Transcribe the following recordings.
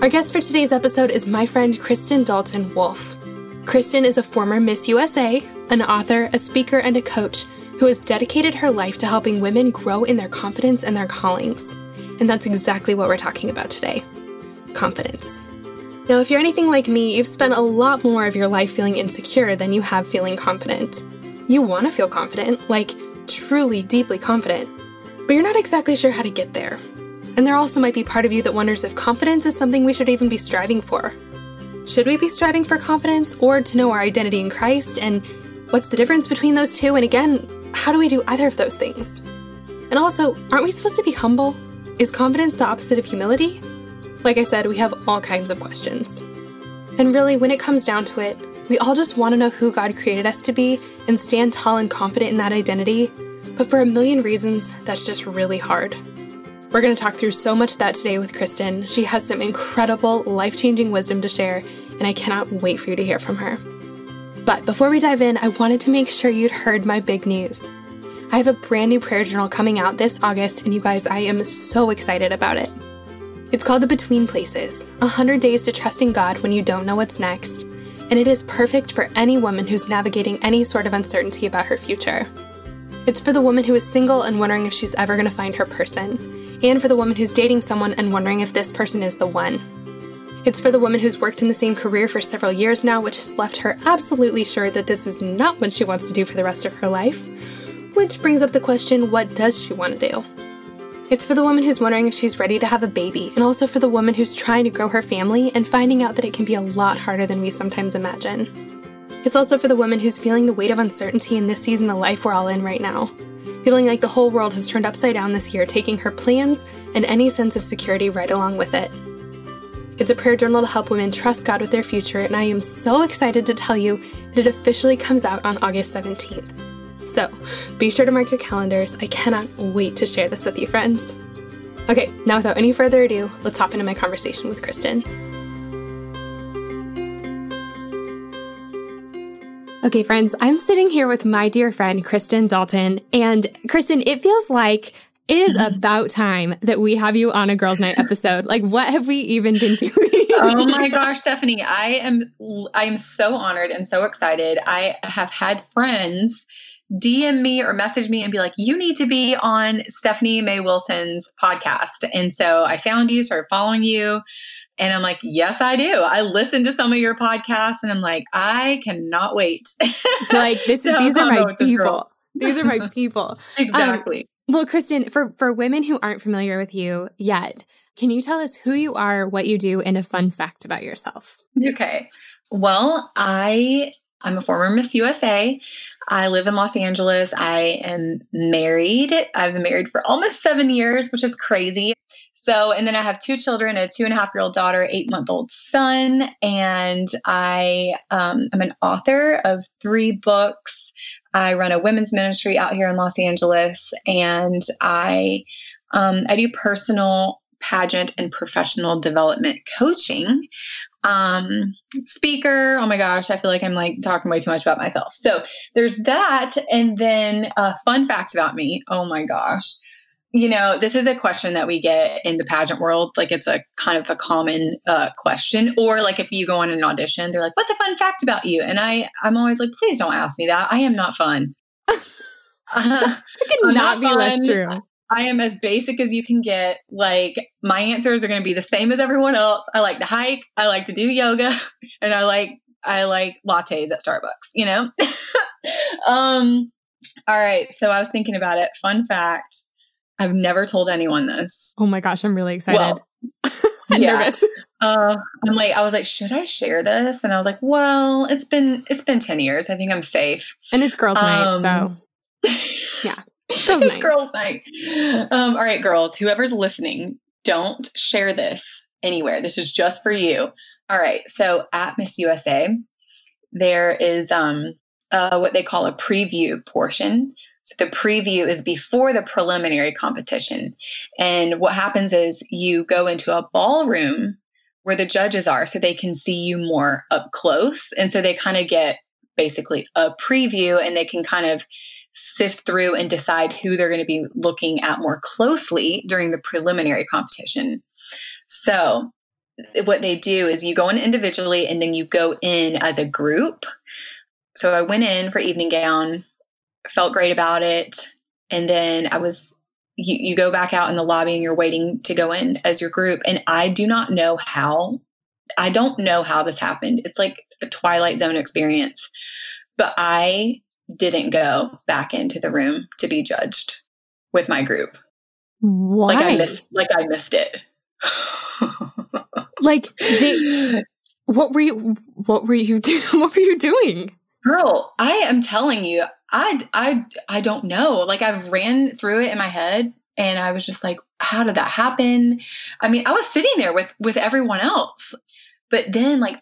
Our guest for today's episode is my friend Kristen Dalton Wolfe. Kristen is a former Miss USA, an author, a speaker, and a coach who has dedicated her life to helping women grow in their confidence and their callings. And that's exactly what we're talking about today confidence. Now, if you're anything like me, you've spent a lot more of your life feeling insecure than you have feeling confident. You want to feel confident, like truly, deeply confident, but you're not exactly sure how to get there. And there also might be part of you that wonders if confidence is something we should even be striving for. Should we be striving for confidence or to know our identity in Christ? And what's the difference between those two? And again, how do we do either of those things? And also, aren't we supposed to be humble? Is confidence the opposite of humility? Like I said, we have all kinds of questions. And really, when it comes down to it, we all just want to know who God created us to be and stand tall and confident in that identity. But for a million reasons, that's just really hard. We're going to talk through so much of that today with Kristen. She has some incredible, life changing wisdom to share, and I cannot wait for you to hear from her. But before we dive in, I wanted to make sure you'd heard my big news. I have a brand new prayer journal coming out this August, and you guys, I am so excited about it. It's called The Between Places 100 Days to Trusting God When You Don't Know What's Next, and it is perfect for any woman who's navigating any sort of uncertainty about her future. It's for the woman who is single and wondering if she's ever going to find her person and for the woman who's dating someone and wondering if this person is the one. It's for the woman who's worked in the same career for several years now, which has left her absolutely sure that this is not what she wants to do for the rest of her life. Which brings up the question what does she want to do? It's for the woman who's wondering if she's ready to have a baby, and also for the woman who's trying to grow her family and finding out that it can be a lot harder than we sometimes imagine. It's also for the woman who's feeling the weight of uncertainty in this season of life we're all in right now feeling like the whole world has turned upside down this year, taking her plans and any sense of security right along with it. It's a prayer journal to help women trust God with their future, and I am so excited to tell you that it officially comes out on August 17th. So be sure to mark your calendars. I cannot wait to share this with you, friends. Okay, now without any further ado, let's hop into my conversation with Kristen. Okay, friends, I'm sitting here with my dear friend, Kristen Dalton. And Kristen, it feels like it is mm-hmm. about time that we have you on a girls' night episode. Like, what have we even been doing? oh my gosh, Stephanie, I am I am so honored and so excited. I have had friends DM me or message me and be like, you need to be on Stephanie May Wilson's podcast. And so I found you, started following you. And I'm like, yes, I do. I listen to some of your podcasts and I'm like, I cannot wait. like this is these are my people. These are my people. exactly. Um, well, Kristen, for for women who aren't familiar with you yet, can you tell us who you are, what you do, and a fun fact about yourself? Okay. Well, I I'm a former Miss USA. I live in Los Angeles. I am married. I've been married for almost seven years, which is crazy. So, and then I have two children a two and a half year old daughter, eight month old son. And I um, am an author of three books. I run a women's ministry out here in Los Angeles. And I, um, I do personal pageant and professional development coaching um speaker oh my gosh i feel like i'm like talking way too much about myself so there's that and then a fun fact about me oh my gosh you know this is a question that we get in the pageant world like it's a kind of a common uh, question or like if you go on an audition they're like what's a fun fact about you and i i'm always like please don't ask me that i am not fun uh, could not, not, be fun. less true I am as basic as you can get. Like my answers are going to be the same as everyone else. I like to hike, I like to do yoga, and I like I like lattes at Starbucks, you know? um all right, so I was thinking about it. Fun fact, I've never told anyone this. Oh my gosh, I'm really excited. Well, I'm yeah. nervous. Uh, I'm like, I was like, should I share this? And I was like, well, it's been it's been 10 years. I think I'm safe. And it's girls' um, night, so yeah. Girls it's night. girls' night. Um, all right, girls, whoever's listening, don't share this anywhere. This is just for you. All right. So at Miss USA, there is um, uh, what they call a preview portion. So the preview is before the preliminary competition. And what happens is you go into a ballroom where the judges are so they can see you more up close. And so they kind of get basically a preview and they can kind of sift through and decide who they're going to be looking at more closely during the preliminary competition. So what they do is you go in individually and then you go in as a group. So I went in for evening gown, felt great about it. And then I was, you, you go back out in the lobby and you're waiting to go in as your group. And I do not know how, I don't know how this happened. It's like a Twilight Zone experience. But I didn't go back into the room to be judged with my group. Why? Like I missed like I missed it. like they, what were you what were you do, what were you doing? Girl, I am telling you, I I I don't know. Like I've ran through it in my head and I was just like, how did that happen? I mean, I was sitting there with with everyone else. But then like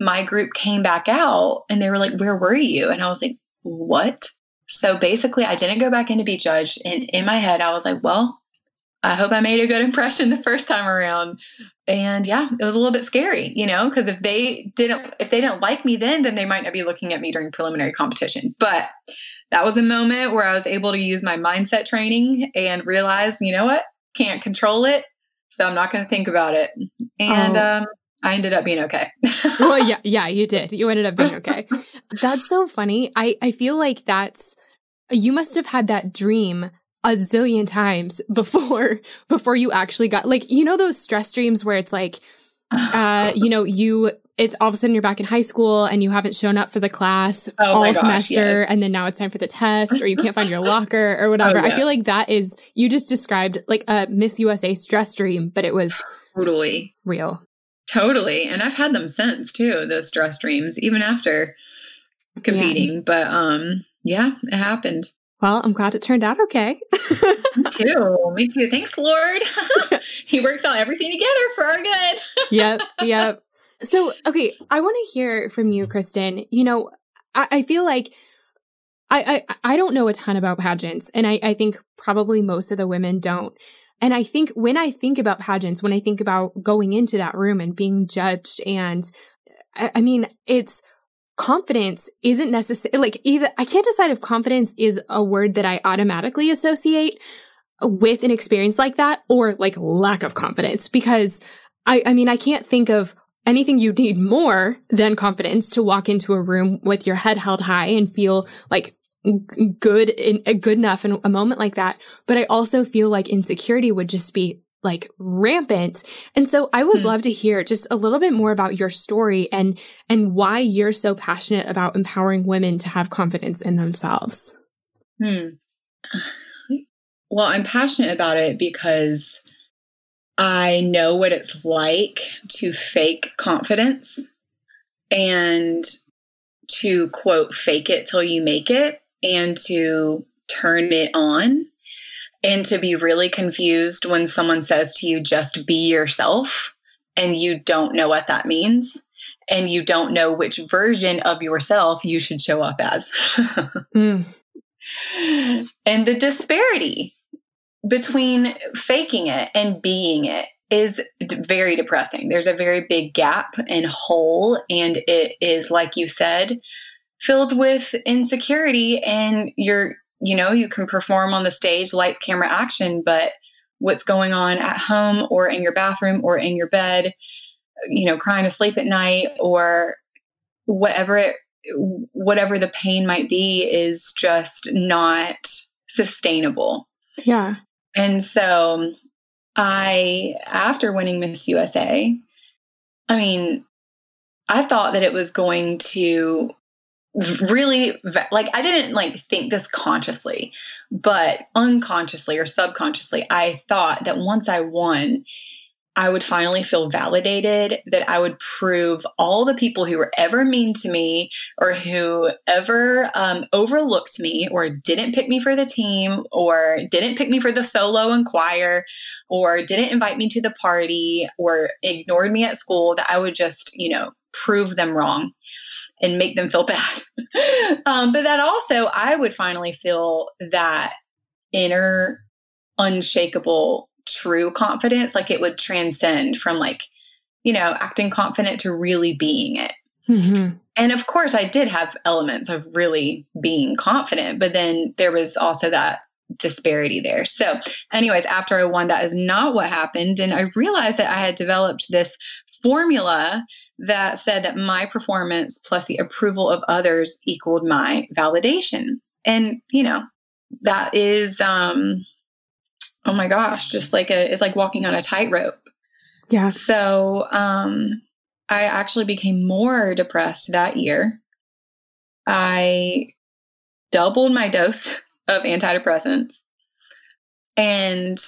my group came back out and they were like, Where were you? And I was like, What? So basically, I didn't go back in to be judged. And in my head, I was like, Well, I hope I made a good impression the first time around. And yeah, it was a little bit scary, you know, because if they didn't if they didn't like me then, then they might not be looking at me during preliminary competition. But that was a moment where I was able to use my mindset training and realize, you know what, can't control it. So I'm not going to think about it. And oh. um, I ended up being okay. well, yeah, yeah, you did. You ended up being okay. That's so funny. I I feel like that's you must have had that dream a zillion times before before you actually got like you know those stress dreams where it's like uh you know you it's all of a sudden you're back in high school and you haven't shown up for the class oh all gosh, semester yes. and then now it's time for the test or you can't find your locker or whatever. Oh, yeah. I feel like that is you just described like a Miss USA stress dream, but it was totally real. Totally. And I've had them since too, those stress dreams, even after competing. Yeah. But um yeah, it happened. Well, I'm glad it turned out okay. me too. Me too. Thanks, Lord. he works out everything together for our good. yep. Yep. So, okay, I want to hear from you, Kristen. You know, I, I feel like I, I, I don't know a ton about pageants, and I, I think probably most of the women don't. And I think when I think about pageants, when I think about going into that room and being judged, and I, I mean, it's confidence isn't necessary. Like either I can't decide if confidence is a word that I automatically associate with an experience like that or like lack of confidence because I, I mean, I can't think of anything you need more than confidence to walk into a room with your head held high and feel like good uh, good enough in a moment like that. But I also feel like insecurity would just be like rampant. And so I would hmm. love to hear just a little bit more about your story and and why you're so passionate about empowering women to have confidence in themselves. Hmm. Well, I'm passionate about it because I know what it's like to fake confidence and to quote fake it till you make it and to turn it on and to be really confused when someone says to you, just be yourself, and you don't know what that means. And you don't know which version of yourself you should show up as. mm. And the disparity between faking it and being it is very depressing. There's a very big gap and hole, and it is, like you said, filled with insecurity and you're you know you can perform on the stage lights camera action but what's going on at home or in your bathroom or in your bed you know crying to sleep at night or whatever it, whatever the pain might be is just not sustainable. Yeah. And so i after winning miss usa i mean i thought that it was going to really like I didn't like think this consciously, but unconsciously or subconsciously, I thought that once I won, I would finally feel validated, that I would prove all the people who were ever mean to me or who ever um, overlooked me or didn't pick me for the team or didn't pick me for the solo and choir or didn't invite me to the party or ignored me at school, that I would just, you know, prove them wrong and make them feel bad. um, but that also, I would finally feel that inner unshakable true confidence, like it would transcend from like, you know, acting confident to really being it. Mm-hmm. And of course, I did have elements of really being confident, but then there was also that disparity there. So, anyways, after I won, that is not what happened. And I realized that I had developed this formula that said that my performance plus the approval of others equaled my validation. And, you know, that is um oh my gosh, just like a it's like walking on a tightrope. Yeah. So um I actually became more depressed that year. I doubled my dose of antidepressants. And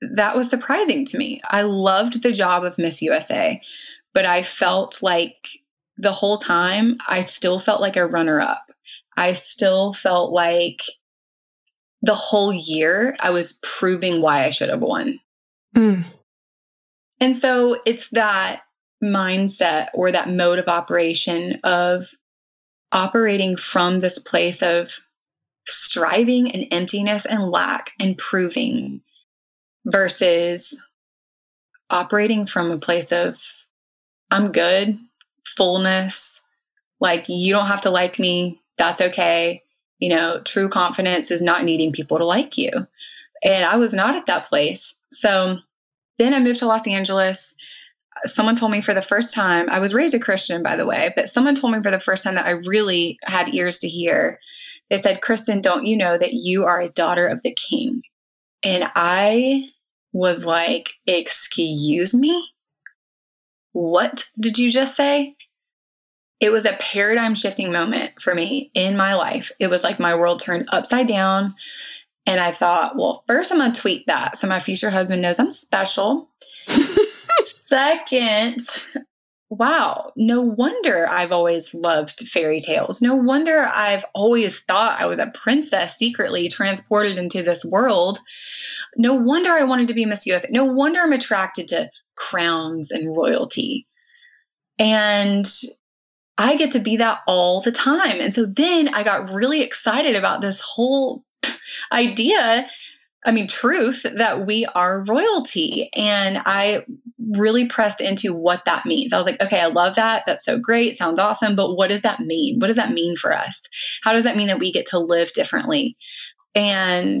that was surprising to me. I loved the job of Miss USA, but I felt like the whole time I still felt like a runner up. I still felt like the whole year I was proving why I should have won. Mm. And so it's that mindset or that mode of operation of operating from this place of striving and emptiness and lack and proving versus operating from a place of I'm good, fullness, like you don't have to like me, that's okay. You know, true confidence is not needing people to like you. And I was not at that place. So then I moved to Los Angeles. Someone told me for the first time, I was raised a Christian, by the way, but someone told me for the first time that I really had ears to hear. They said, Kristen, don't you know that you are a daughter of the king? And I was like, Excuse me? What did you just say? it was a paradigm shifting moment for me in my life. It was like my world turned upside down. And I thought, well, first I'm going to tweet that so my future husband knows I'm special. Second, wow, no wonder I've always loved fairy tales. No wonder I've always thought I was a princess secretly transported into this world. No wonder I wanted to be Miss USA. No wonder I'm attracted to crowns and royalty. And I get to be that all the time. And so then I got really excited about this whole idea. I mean, truth that we are royalty. And I really pressed into what that means. I was like, okay, I love that. That's so great. Sounds awesome. But what does that mean? What does that mean for us? How does that mean that we get to live differently? And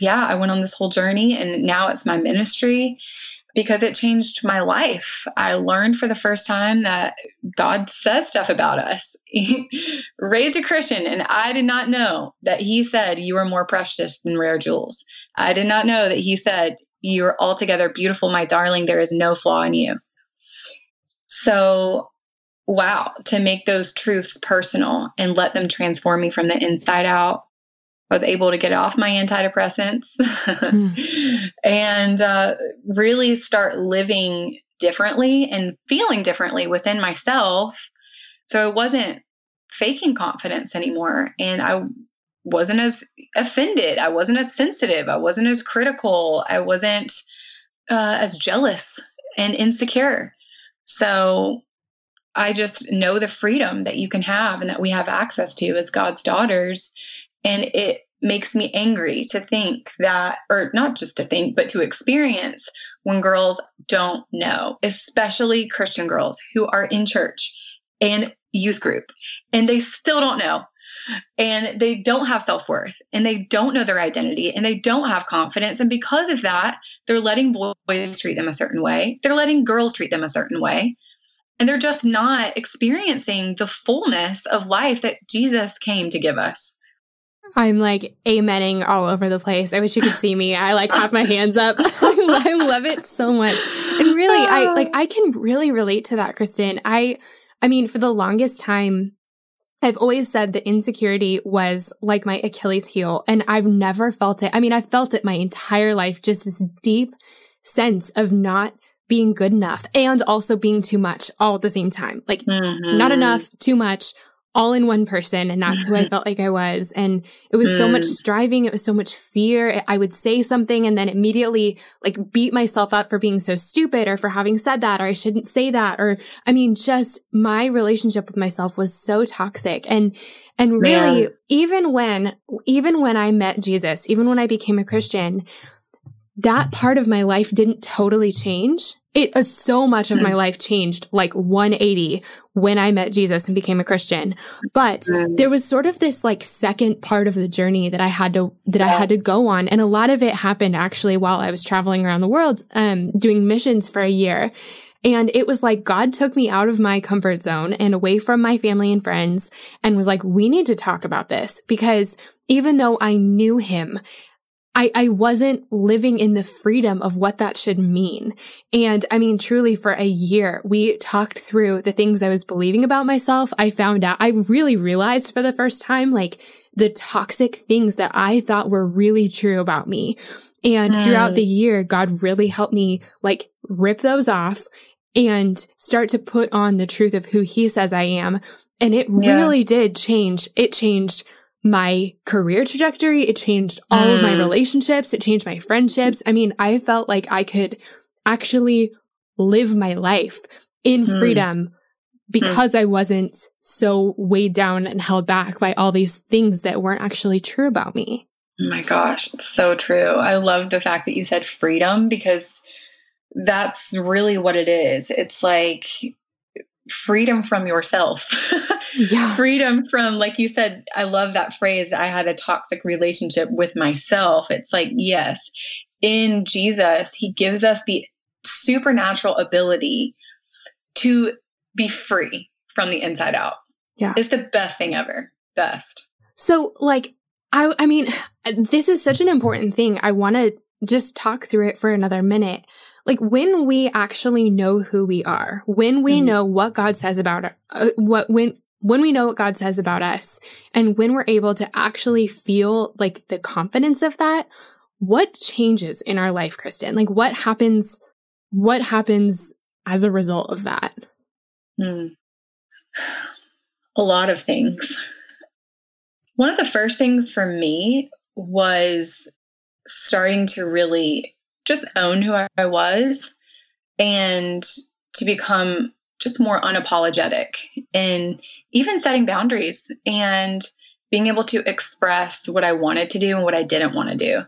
yeah, I went on this whole journey and now it's my ministry because it changed my life. I learned for the first time that God says stuff about us. raised a Christian, and I did not know that He said, You are more precious than rare jewels. I did not know that He said, You are altogether beautiful, my darling. There is no flaw in you. So, wow, to make those truths personal and let them transform me from the inside out I was able to get off my antidepressants mm. and uh, really start living differently and feeling differently within myself. So I wasn't faking confidence anymore. And I wasn't as offended. I wasn't as sensitive. I wasn't as critical. I wasn't uh, as jealous and insecure. So I just know the freedom that you can have and that we have access to as God's daughters. And it makes me angry to think that, or not just to think, but to experience when girls don't know, especially Christian girls who are in church and youth group, and they still don't know. And they don't have self worth and they don't know their identity and they don't have confidence. And because of that, they're letting boys treat them a certain way. They're letting girls treat them a certain way. And they're just not experiencing the fullness of life that Jesus came to give us. I'm like amening all over the place. I wish you could see me. I like have my hands up. I love it so much. And really, I like I can really relate to that, Kristen. I I mean, for the longest time, I've always said that insecurity was like my Achilles heel, and I've never felt it. I mean, I've felt it my entire life, just this deep sense of not being good enough and also being too much all at the same time. Like mm-hmm. not enough, too much, all in one person. And that's who I felt like I was. And it was mm. so much mm. striving. It was so much fear. I would say something and then immediately like beat myself up for being so stupid or for having said that, or I shouldn't say that. Or I mean, just my relationship with myself was so toxic. And, and really, Man. even when, even when I met Jesus, even when I became a Christian, that part of my life didn't totally change it uh, so much of my mm. life changed like 180 when I met Jesus and became a Christian. But mm. there was sort of this like second part of the journey that I had to that I had to go on, and a lot of it happened actually while I was traveling around the world, um, doing missions for a year. And it was like God took me out of my comfort zone and away from my family and friends and was like, we need to talk about this because even though I knew him I, I wasn't living in the freedom of what that should mean. And I mean, truly for a year, we talked through the things I was believing about myself. I found out, I really realized for the first time, like the toxic things that I thought were really true about me. And mm. throughout the year, God really helped me like rip those off and start to put on the truth of who he says I am. And it yeah. really did change. It changed my career trajectory. It changed all mm. of my mm. relationships. It changed my friendships. I mean, I felt like I could actually live my life in mm. freedom because mm. I wasn't so weighed down and held back by all these things that weren't actually true about me. Oh my gosh, so true. I love the fact that you said freedom because that's really what it is. It's like freedom from yourself. yeah. freedom from, like you said, I love that phrase. I had a toxic relationship with myself. It's like, yes, in Jesus, he gives us the supernatural ability to be free from the inside out. Yeah. It's the best thing ever. Best. So, like, I, I mean, this is such an important thing. I want to just talk through it for another minute like when we actually know who we are, when we mm-hmm. know what God says about uh, what when when we know what God says about us and when we're able to actually feel like the confidence of that, what changes in our life, Kristen? Like what happens what happens as a result of that? Hmm. A lot of things. One of the first things for me was starting to really just own who I was and to become just more unapologetic and even setting boundaries and being able to express what I wanted to do and what I didn't want to do.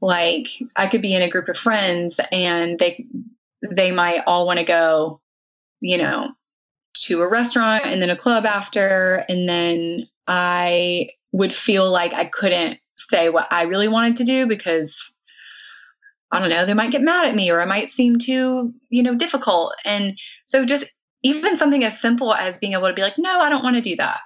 Like I could be in a group of friends and they they might all want to go, you know, to a restaurant and then a club after and then I would feel like I couldn't say what I really wanted to do because I don't know, they might get mad at me or I might seem too, you know, difficult. And so just even something as simple as being able to be like, no, I don't want to do that,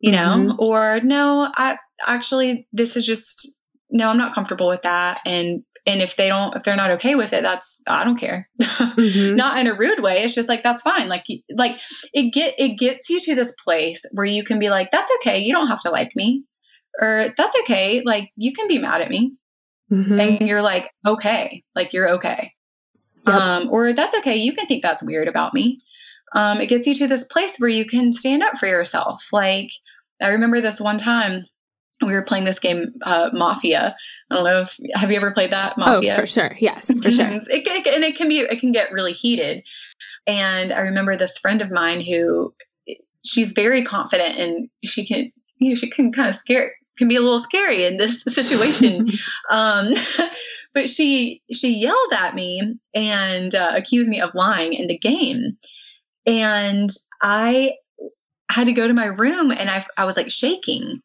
you mm-hmm. know, or no, I actually, this is just, no, I'm not comfortable with that. And, and if they don't, if they're not okay with it, that's, I don't care. Mm-hmm. not in a rude way. It's just like, that's fine. Like, like it get, it gets you to this place where you can be like, that's okay. You don't have to like me or that's okay. Like you can be mad at me mm-hmm. and you're like okay. Like you're okay. Yep. um, or that's okay. You can think that's weird about me. Um, it gets you to this place where you can stand up for yourself. Like i remember this one time we were playing this game uh, mafia. I don't know if have you ever played that oh, mafia? oh for sure. Yes for sure. It, it, and it can be it can get really heated. And i remember this friend of mine who she's very confident and she can you know she can kind of scare can be a little scary in this situation. um, but she she yelled at me and uh, accused me of lying in the game, and I had to go to my room and I I was like shaking.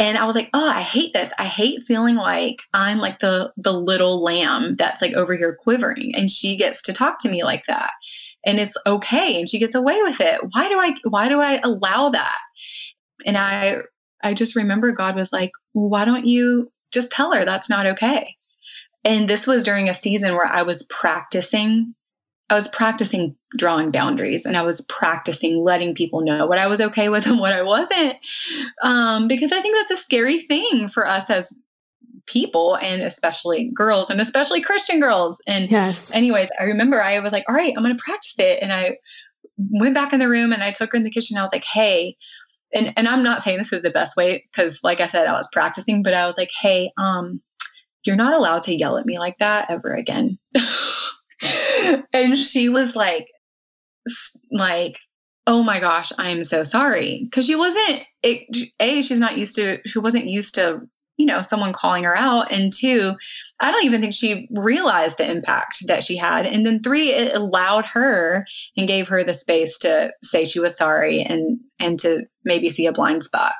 And I was like, "Oh, I hate this. I hate feeling like I'm like the the little lamb that's like over here quivering and she gets to talk to me like that." And it's okay and she gets away with it. Why do I why do I allow that? And I I just remember God was like, why don't you just tell her that's not okay? And this was during a season where I was practicing. I was practicing drawing boundaries and I was practicing letting people know what I was okay with and what I wasn't. Um, because I think that's a scary thing for us as people and especially girls and especially Christian girls. And yes. anyways, I remember I was like, all right, I'm going to practice it. And I went back in the room and I took her in the kitchen. I was like, hey, and, and I'm not saying this was the best way because like I said, I was practicing, but I was like, hey, um, you're not allowed to yell at me like that ever again. and she was like, like, oh my gosh, I'm so sorry. Cause she wasn't, it, A, she's not used to, she wasn't used to you know, someone calling her out. And two, I don't even think she realized the impact that she had. And then three, it allowed her and gave her the space to say she was sorry and and to maybe see a blind spot.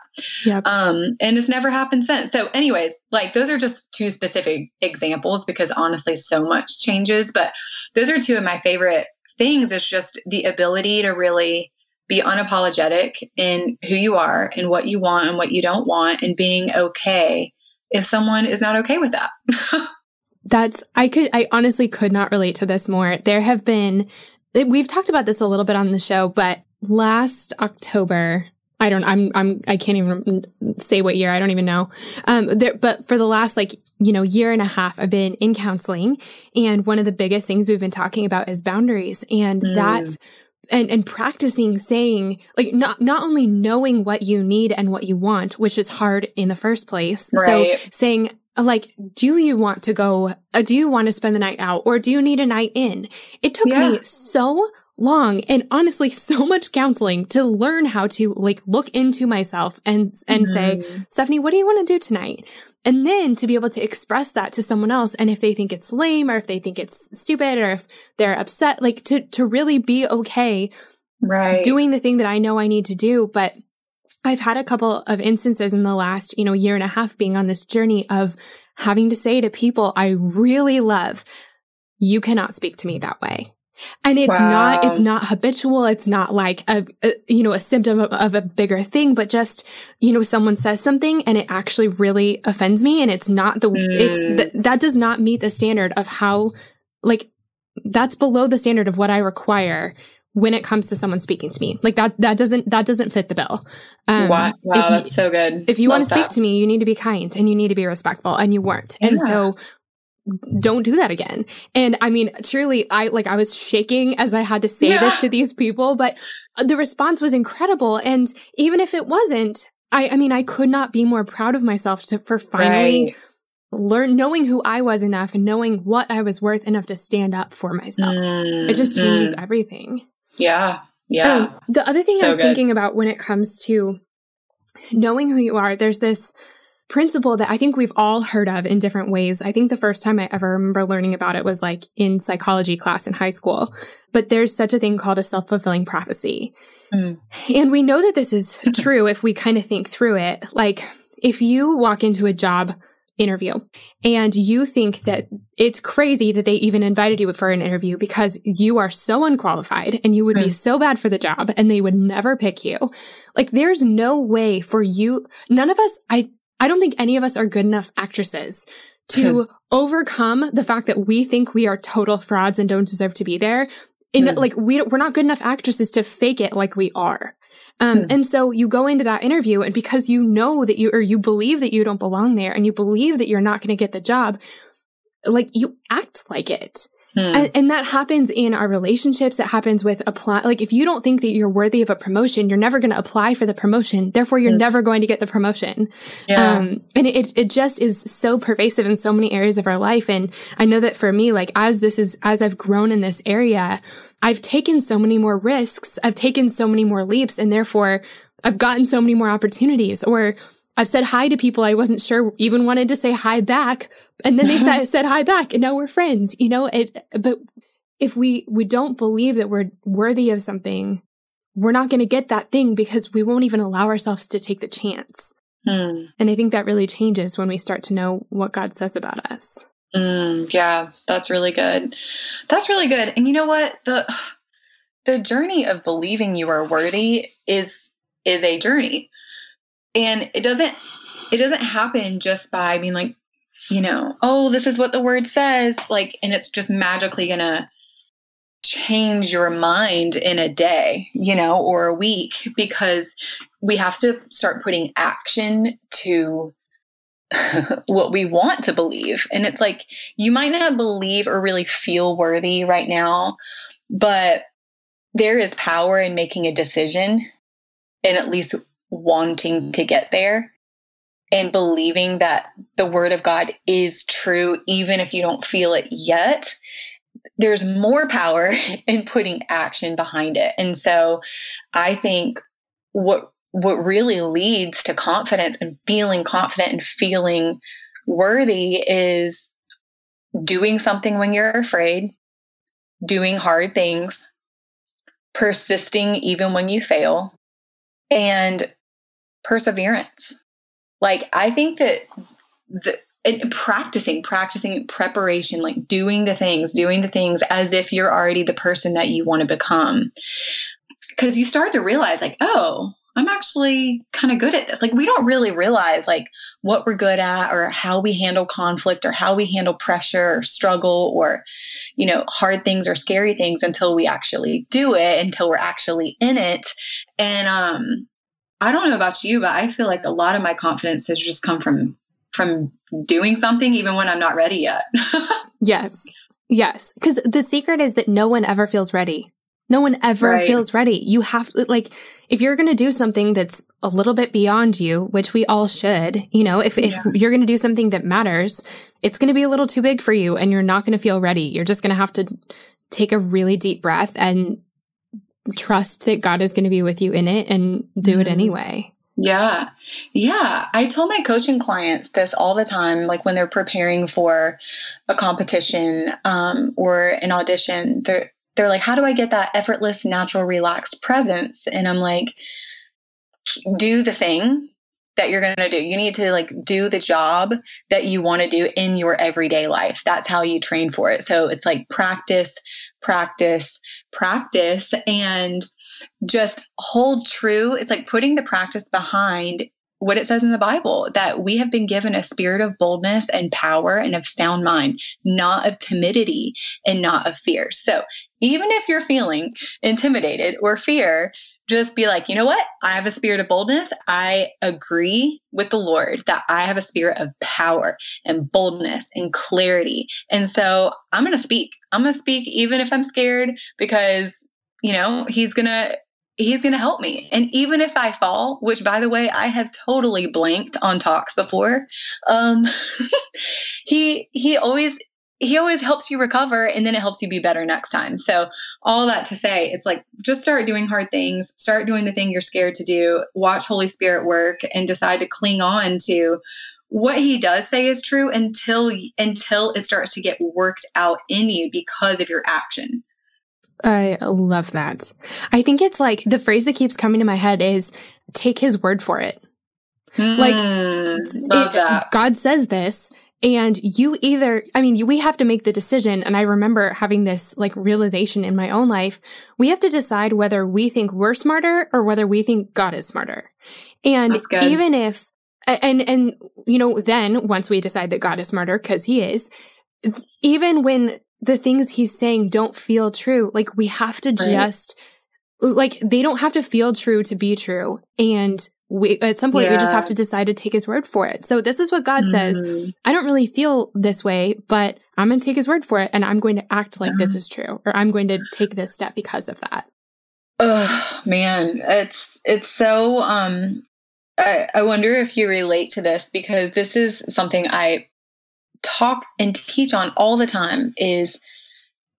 Yep. Um, and it's never happened since. So, anyways, like those are just two specific examples because honestly, so much changes. But those are two of my favorite things. It's just the ability to really be unapologetic in who you are and what you want and what you don't want and being okay if someone is not okay with that. That's, I could, I honestly could not relate to this more. There have been, we've talked about this a little bit on the show, but last October, I don't, I'm, I'm, I can't even say what year. I don't even know. Um, there, but for the last like, you know, year and a half, I've been in counseling. And one of the biggest things we've been talking about is boundaries. And mm. that and and practicing saying like not not only knowing what you need and what you want which is hard in the first place right. so saying like do you want to go uh, do you want to spend the night out or do you need a night in it took yeah. me so long and honestly so much counseling to learn how to like look into myself and and mm-hmm. say stephanie what do you want to do tonight and then to be able to express that to someone else. And if they think it's lame or if they think it's stupid or if they're upset, like to, to really be okay. Right. Doing the thing that I know I need to do. But I've had a couple of instances in the last, you know, year and a half being on this journey of having to say to people I really love, you cannot speak to me that way. And it's wow. not, it's not habitual. It's not like a, a you know, a symptom of, of, a bigger thing, but just, you know, someone says something and it actually really offends me. And it's not the, mm. it's, th- that does not meet the standard of how, like, that's below the standard of what I require when it comes to someone speaking to me. Like that, that doesn't, that doesn't fit the bill. Um, wow. wow you, that's so good. If you Love want to speak to me, you need to be kind and you need to be respectful and you weren't. Yeah. And so don't do that again. And I mean, truly, I like, I was shaking as I had to say yeah. this to these people, but the response was incredible. And even if it wasn't, I, I mean, I could not be more proud of myself to, for finally right. learn, knowing who I was enough and knowing what I was worth enough to stand up for myself. Mm, it just changes mm. everything. Yeah. Yeah. Um, the other thing so I was good. thinking about when it comes to knowing who you are, there's this principle that I think we've all heard of in different ways. I think the first time I ever remember learning about it was like in psychology class in high school. But there's such a thing called a self fulfilling prophecy. Mm. And we know that this is true if we kind of think through it. Like if you walk into a job interview and you think that it's crazy that they even invited you for an interview because you are so unqualified and you would mm. be so bad for the job and they would never pick you. Like there's no way for you. None of us, I I don't think any of us are good enough actresses to overcome the fact that we think we are total frauds and don't deserve to be there. In mm. like we we're not good enough actresses to fake it like we are. Um, mm. and so you go into that interview and because you know that you, or you believe that you don't belong there and you believe that you're not going to get the job, like you act like it. Hmm. And, and, that happens in our relationships. It happens with apply. Like if you don't think that you're worthy of a promotion, you're never going to apply for the promotion. Therefore, you're hmm. never going to get the promotion. Yeah. Um, and it, it just is so pervasive in so many areas of our life. And I know that for me, like as this is, as I've grown in this area, I've taken so many more risks. I've taken so many more leaps and therefore I've gotten so many more opportunities or I've said hi to people I wasn't sure even wanted to say hi back. And then they said, said hi back and now we're friends, you know, it, but if we, we don't believe that we're worthy of something, we're not going to get that thing because we won't even allow ourselves to take the chance. Hmm. And I think that really changes when we start to know what God says about us. Mm, yeah, that's really good. That's really good. And you know what? The the journey of believing you are worthy is is a journey and it doesn't it doesn't happen just by being like you know oh this is what the word says like and it's just magically gonna change your mind in a day you know or a week because we have to start putting action to what we want to believe. And it's like you might not believe or really feel worthy right now, but there is power in making a decision and at least wanting to get there and believing that the word of God is true, even if you don't feel it yet. There's more power in putting action behind it. And so I think what what really leads to confidence and feeling confident and feeling worthy is doing something when you're afraid, doing hard things, persisting even when you fail, and perseverance. Like, I think that the and practicing, practicing preparation, like doing the things, doing the things as if you're already the person that you want to become. Because you start to realize, like, oh, I'm actually kind of good at this. Like we don't really realize like what we're good at or how we handle conflict or how we handle pressure or struggle or you know hard things or scary things until we actually do it until we're actually in it. And um I don't know about you, but I feel like a lot of my confidence has just come from from doing something even when I'm not ready yet. yes. Yes, cuz the secret is that no one ever feels ready. No one ever right. feels ready. You have like if you're going to do something that's a little bit beyond you, which we all should, you know, if, yeah. if you're going to do something that matters, it's going to be a little too big for you and you're not going to feel ready. You're just going to have to take a really deep breath and trust that God is going to be with you in it and do mm-hmm. it anyway. Yeah. Yeah. I tell my coaching clients this all the time, like when they're preparing for a competition um, or an audition, they're, they're like, how do I get that effortless, natural, relaxed presence? And I'm like, do the thing that you're going to do. You need to like do the job that you want to do in your everyday life. That's how you train for it. So it's like practice, practice, practice, and just hold true. It's like putting the practice behind what it says in the Bible that we have been given a spirit of boldness and power and of sound mind, not of timidity and not of fear. So even if you're feeling intimidated or fear, just be like, you know what? I have a spirit of boldness. I agree with the Lord that I have a spirit of power and boldness and clarity. And so I'm going to speak. I'm going to speak even if I'm scared because, you know, He's going to he's going to help me. And even if I fall, which by the way, I have totally blanked on talks before, um, he he always he always helps you recover and then it helps you be better next time. So all that to say, it's like just start doing hard things, start doing the thing you're scared to do, watch Holy Spirit work and decide to cling on to what he does say is true until until it starts to get worked out in you because of your action. I love that. I think it's like the phrase that keeps coming to my head is take his word for it. Mm, like it, God says this and you either, I mean, we have to make the decision. And I remember having this like realization in my own life. We have to decide whether we think we're smarter or whether we think God is smarter. And even if, and, and, you know, then once we decide that God is smarter, cause he is, even when the things he's saying don't feel true. Like we have to right. just like they don't have to feel true to be true. And we at some point yeah. we just have to decide to take his word for it. So this is what God mm. says. Mm-hmm. I don't really feel this way, but I'm going to take his word for it and I'm going to act like this uh-huh. is true or I'm going to take this step because of that. Oh man, it's it's so um I, I wonder if you relate to this because this is something I talk and teach on all the time is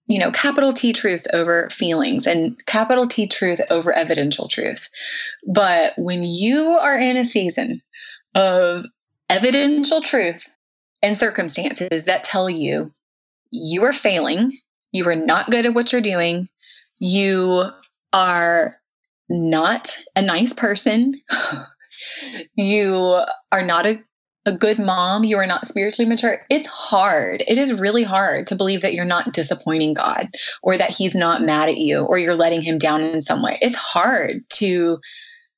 you know capital T truth over feelings and capital T truth over evidential truth. But when you are in a season of evidential truth and circumstances that tell you you are failing, you are not good at what you're doing, you are not a nice person, you are not a a good mom, you are not spiritually mature, it's hard. It is really hard to believe that you're not disappointing God or that He's not mad at you or you're letting Him down in some way. It's hard to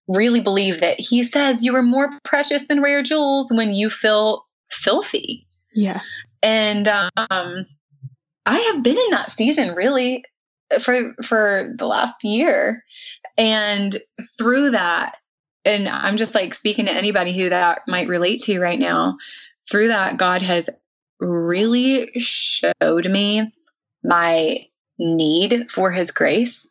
really believe that He says you are more precious than rare jewels when you feel filthy. Yeah. And um, I have been in that season really for for the last year and through that and I'm just like speaking to anybody who that might relate to right now. through that, God has really showed me my need for his grace.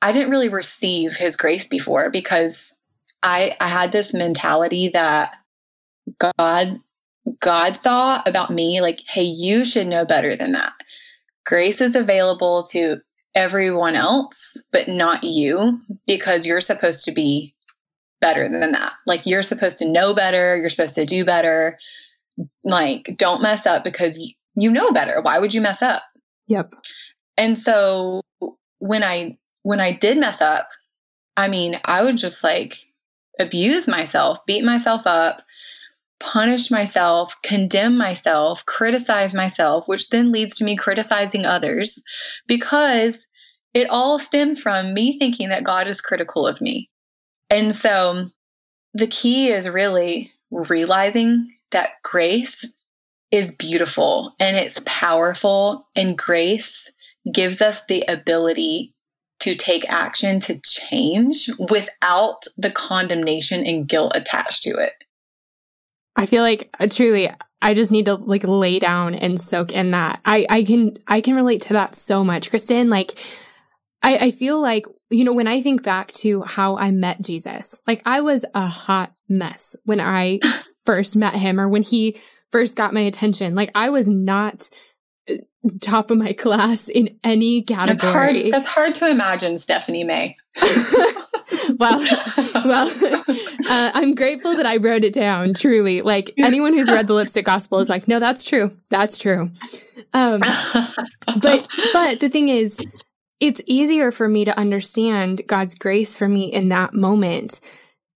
I didn't really receive his grace before because I I had this mentality that God God thought about me like, hey, you should know better than that. Grace is available to everyone else, but not you, because you're supposed to be better than that. Like, you're supposed to know better, you're supposed to do better. Like, don't mess up because you, know better. Why would you mess up? Yep. And so when I when I did mess up, I mean, I would just like abuse myself, beat myself up, punish myself, condemn myself, criticize myself, which then leads to me criticizing others because it all stems from me thinking that God is critical of me. And so the key is really realizing that grace is beautiful and it's powerful, and grace gives us the ability to take action to change without the condemnation and guilt attached to it. I feel like uh, truly I just need to like lay down and soak in that. I I can I can relate to that so much. Kristen, like I I feel like you know when I think back to how I met Jesus, like I was a hot mess when I first met him or when he first got my attention. Like I was not uh, top of my class in any category. That's hard, that's hard to imagine, Stephanie May. well, well, uh, I'm grateful that I wrote it down. Truly, like anyone who's read the Lipstick Gospel is like, no, that's true. That's true. Um, but but the thing is, it's easier for me to understand God's grace for me in that moment.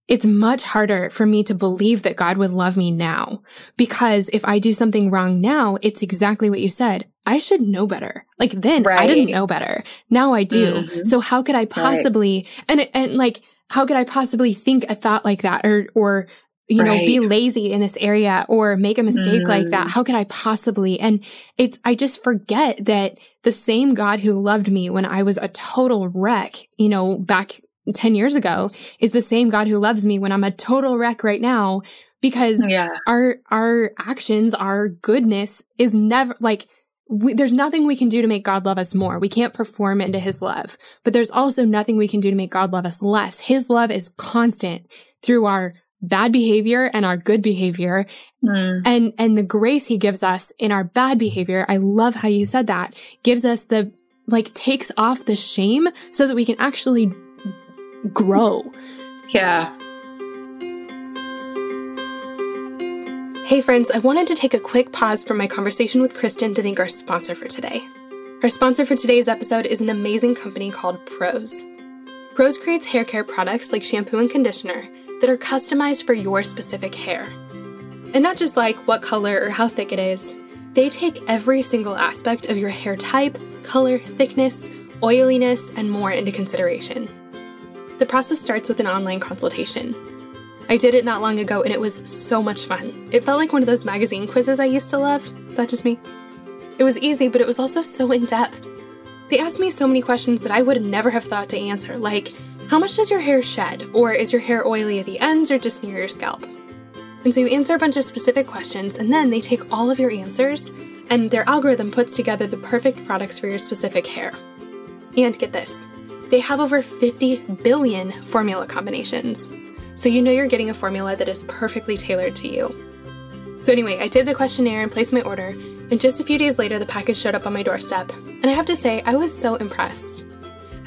It's much harder for me to believe that God would love me now because if I do something wrong now, it's exactly what you said. I should know better. Like then right. I didn't know better. Now I do. Mm-hmm. So how could I possibly, right. and, and like, how could I possibly think a thought like that or, or, you right. know, be lazy in this area or make a mistake mm. like that? Mm. How could I possibly? And it's, I just forget that the same God who loved me when I was a total wreck, you know, back 10 years ago is the same God who loves me when I'm a total wreck right now because yeah. our, our actions, our goodness is never like, we, there's nothing we can do to make God love us more. We can't perform into his love, but there's also nothing we can do to make God love us less. His love is constant through our bad behavior and our good behavior mm. and and the grace he gives us in our bad behavior i love how you said that gives us the like takes off the shame so that we can actually grow yeah Hey friends, I wanted to take a quick pause from my conversation with Kristen to thank our sponsor for today. Our sponsor for today's episode is an amazing company called Prose. Prose creates hair care products like shampoo and conditioner that are customized for your specific hair. And not just like what color or how thick it is, they take every single aspect of your hair type, color, thickness, oiliness, and more into consideration. The process starts with an online consultation I did it not long ago and it was so much fun. It felt like one of those magazine quizzes I used to love. Is that just me? It was easy, but it was also so in depth. They asked me so many questions that I would never have thought to answer, like, how much does your hair shed? Or is your hair oily at the ends or just near your scalp? And so you answer a bunch of specific questions, and then they take all of your answers, and their algorithm puts together the perfect products for your specific hair. And get this they have over 50 billion formula combinations so you know you're getting a formula that is perfectly tailored to you. So, anyway, I did the questionnaire and placed my order, and just a few days later, the package showed up on my doorstep. And I have to say, I was so impressed.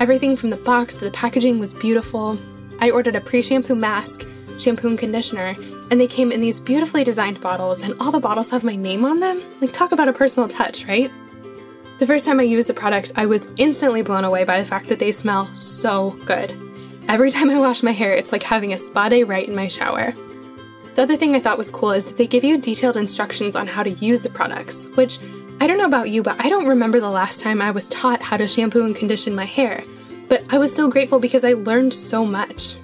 Everything from the box to the packaging was beautiful. I ordered a pre shampoo mask, shampoo and conditioner, and they came in these beautifully designed bottles, and all the bottles have my name on them. Like, talk about a personal touch, right? The first time I used the products, I was instantly blown away by the fact that they smell so good. Every time I wash my hair, it's like having a spa day right in my shower. The other thing I thought was cool is that they give you detailed instructions on how to use the products, which I don't know about you, but I don't remember the last time I was taught how to shampoo and condition my hair. But I was so grateful because I learned so much.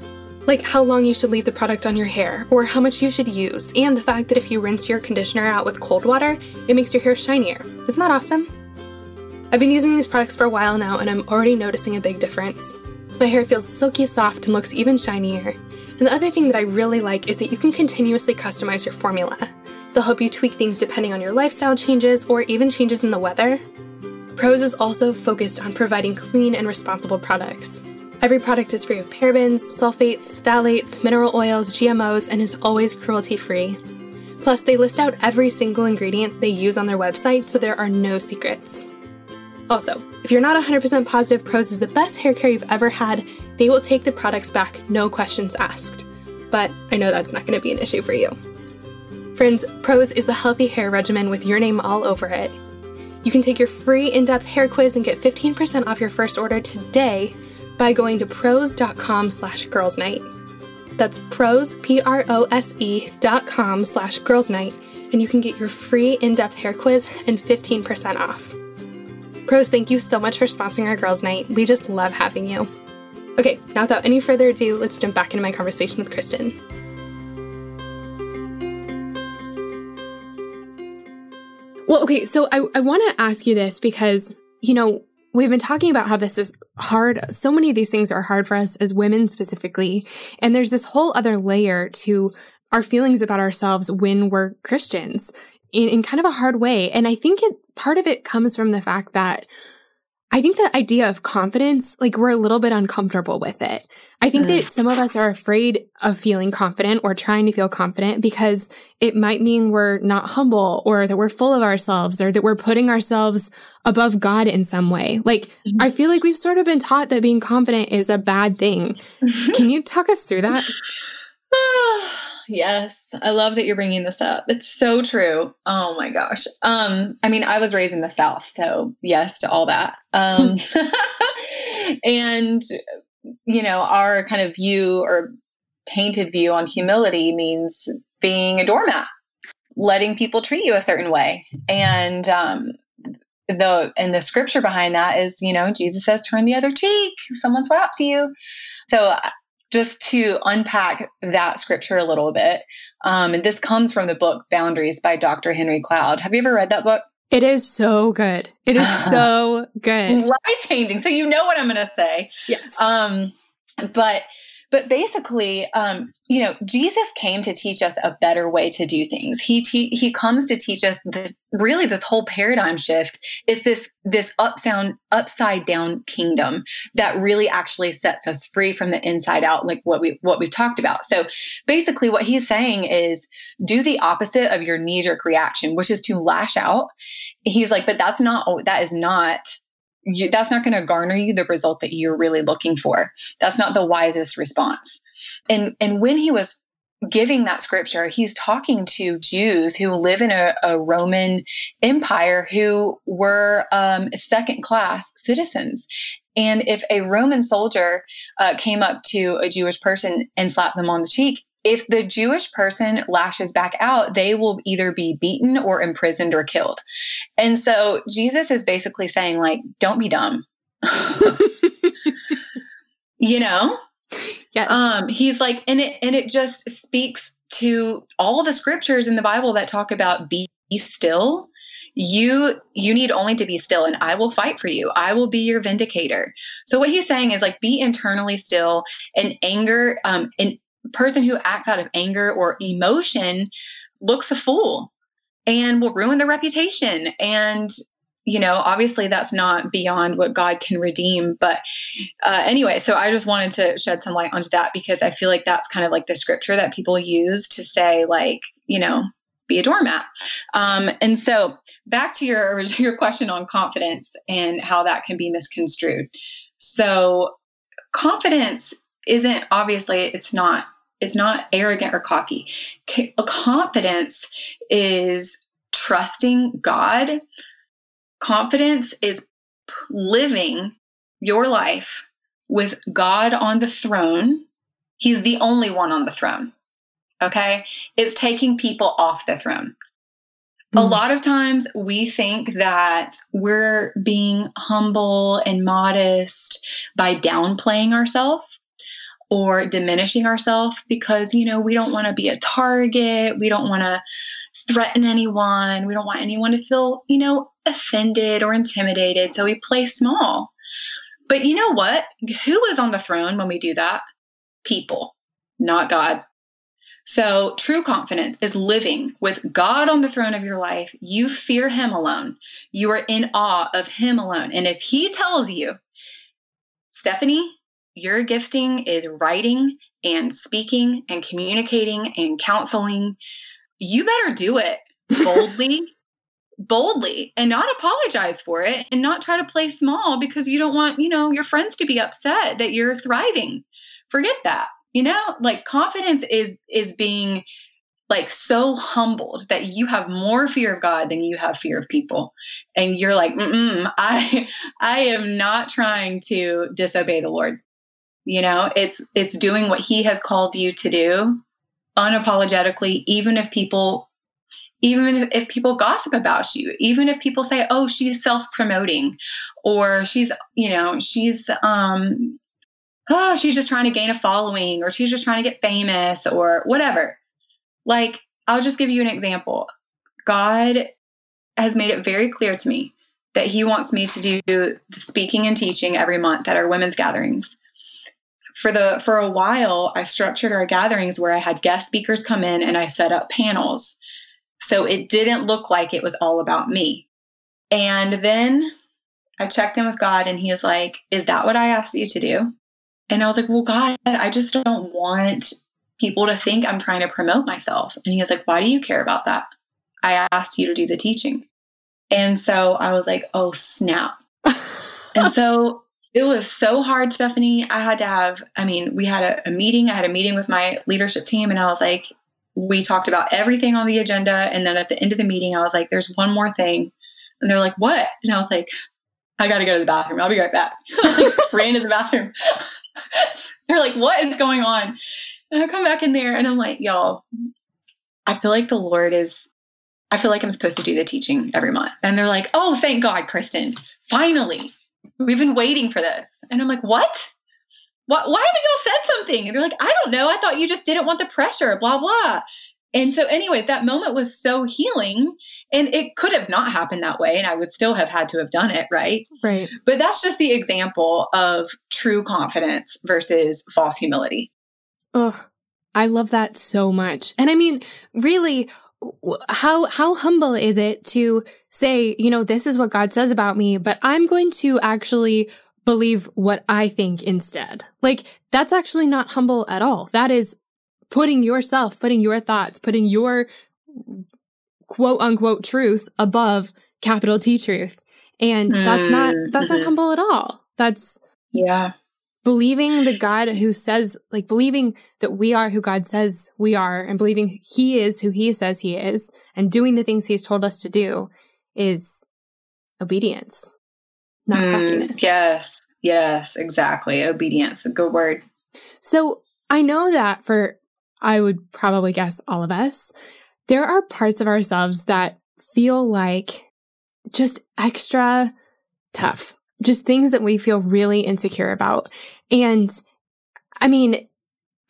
Like how long you should leave the product on your hair, or how much you should use, and the fact that if you rinse your conditioner out with cold water, it makes your hair shinier. Isn't that awesome? I've been using these products for a while now, and I'm already noticing a big difference. My hair feels silky soft and looks even shinier. And the other thing that I really like is that you can continuously customize your formula. They'll help you tweak things depending on your lifestyle changes or even changes in the weather. Prose is also focused on providing clean and responsible products. Every product is free of parabens, sulfates, phthalates, mineral oils, GMOs, and is always cruelty free. Plus, they list out every single ingredient they use on their website, so there are no secrets. Also, if you're not 100% positive Prose is the best hair care you've ever had, they will take the products back, no questions asked. But I know that's not going to be an issue for you. Friends, Prose is the healthy hair regimen with your name all over it. You can take your free in depth hair quiz and get 15% off your first order today by going to prose.com slash girls night. That's prose, P R O S E dot com slash girls night, and you can get your free in depth hair quiz and 15% off. Prose, thank you so much for sponsoring our girls' night. We just love having you. Okay, now without any further ado, let's jump back into my conversation with Kristen. Well, okay, so I, I want to ask you this because, you know, we've been talking about how this is hard. So many of these things are hard for us as women specifically. And there's this whole other layer to our feelings about ourselves when we're Christians in, in kind of a hard way. And I think it, part of it comes from the fact that I think the idea of confidence, like we're a little bit uncomfortable with it. I think that some of us are afraid of feeling confident or trying to feel confident because it might mean we're not humble or that we're full of ourselves or that we're putting ourselves above God in some way. Like, mm-hmm. I feel like we've sort of been taught that being confident is a bad thing. Can you talk us through that? Yes. I love that you're bringing this up. It's so true. Oh my gosh. Um, I mean, I was raised in the South, so yes to all that. Um, and, you know, our kind of view or tainted view on humility means being a doormat, letting people treat you a certain way. And, um, the and the scripture behind that is you know jesus says turn the other cheek someone slaps you so just to unpack that scripture a little bit, um, and this comes from the book Boundaries by Dr. Henry Cloud. Have you ever read that book? It is so good. It is so good. Life changing. So you know what I'm going to say. Yes. Um, but but basically, um, you know, Jesus came to teach us a better way to do things. He te- he comes to teach us this, really this whole paradigm shift is this this upside upside down kingdom that really actually sets us free from the inside out, like what we what we talked about. So basically, what he's saying is do the opposite of your knee jerk reaction, which is to lash out. He's like, but that's not that is not you, that's not going to garner you the result that you're really looking for. That's not the wisest response. And and when he was giving that scripture, he's talking to Jews who live in a, a Roman Empire who were um, second class citizens. And if a Roman soldier uh, came up to a Jewish person and slapped them on the cheek, if the Jewish person lashes back out, they will either be beaten or imprisoned or killed. And so Jesus is basically saying, like, don't be dumb. you know? Yes. Um, he's like, and it and it just speaks to all the scriptures in the Bible that talk about be still you you need only to be still and i will fight for you i will be your vindicator so what he's saying is like be internally still and anger um and person who acts out of anger or emotion looks a fool and will ruin their reputation. And you know obviously that's not beyond what god can redeem but uh, anyway so i just wanted to shed some light onto that because i feel like that's kind of like the scripture that people use to say like you know be a doormat. Um, and so back to your your question on confidence and how that can be misconstrued. So confidence isn't obviously it's not it's not arrogant or cocky. A Confidence is trusting God. Confidence is living your life with God on the throne. He's the only one on the throne. Okay? It's taking people off the throne. Mm. A lot of times we think that we're being humble and modest by downplaying ourselves or diminishing ourselves because you know we don't want to be a target we don't want to threaten anyone we don't want anyone to feel you know offended or intimidated so we play small but you know what who is on the throne when we do that people not god So, true confidence is living with God on the throne of your life. You fear Him alone. You are in awe of Him alone. And if He tells you, Stephanie, your gifting is writing and speaking and communicating and counseling, you better do it boldly, boldly, and not apologize for it and not try to play small because you don't want, you know, your friends to be upset that you're thriving. Forget that you know like confidence is is being like so humbled that you have more fear of God than you have fear of people. And you're like, I I am not trying to disobey the Lord. You know, it's it's doing what he has called you to do unapologetically, even if people even if people gossip about you, even if people say, oh, she's self-promoting or she's, you know, she's um oh, she's just trying to gain a following or she's just trying to get famous or whatever. Like, I'll just give you an example. God has made it very clear to me that He wants me to do the speaking and teaching every month at our women's gatherings. For the for a while, I structured our gatherings where I had guest speakers come in and I set up panels. So it didn't look like it was all about me. And then I checked in with God and he was like, Is that what I asked you to do? And I was like, well, God, I just don't want people to think I'm trying to promote myself. And he was like, why do you care about that? I asked you to do the teaching. And so I was like, oh, snap. and so it was so hard, Stephanie. I had to have, I mean, we had a, a, meeting. I had a meeting with my leadership team, and I was like, we talked about everything on the agenda. And then at the end of the meeting, I was like, there's one more thing. And they're like, what? And I was like, I got to go to the bathroom. I'll be right back. like, ran to the bathroom. They're like, what is going on? And I come back in there and I'm like, y'all, I feel like the Lord is, I feel like I'm supposed to do the teaching every month. And they're like, oh, thank God, Kristen. Finally, we've been waiting for this. And I'm like, what? Why, why haven't y'all said something? And they're like, I don't know. I thought you just didn't want the pressure, blah, blah. And so, anyways, that moment was so healing. And it could have not happened that way. And I would still have had to have done it. Right. Right. But that's just the example of true confidence versus false humility. Oh, I love that so much. And I mean, really, how how humble is it to say, you know, this is what God says about me, but I'm going to actually believe what I think instead. Like that's actually not humble at all. That is putting yourself, putting your thoughts, putting your quote unquote truth above capital T truth. And that's not, that's not mm-hmm. humble at all. That's, yeah. Believing the God who says, like believing that we are who God says we are and believing he is who he says he is and doing the things he's told us to do is obedience, not mm, cockiness. Yes. Yes, exactly. Obedience, a good word. So I know that for I would probably guess all of us, there are parts of ourselves that feel like just extra tough, just things that we feel really insecure about. And I mean,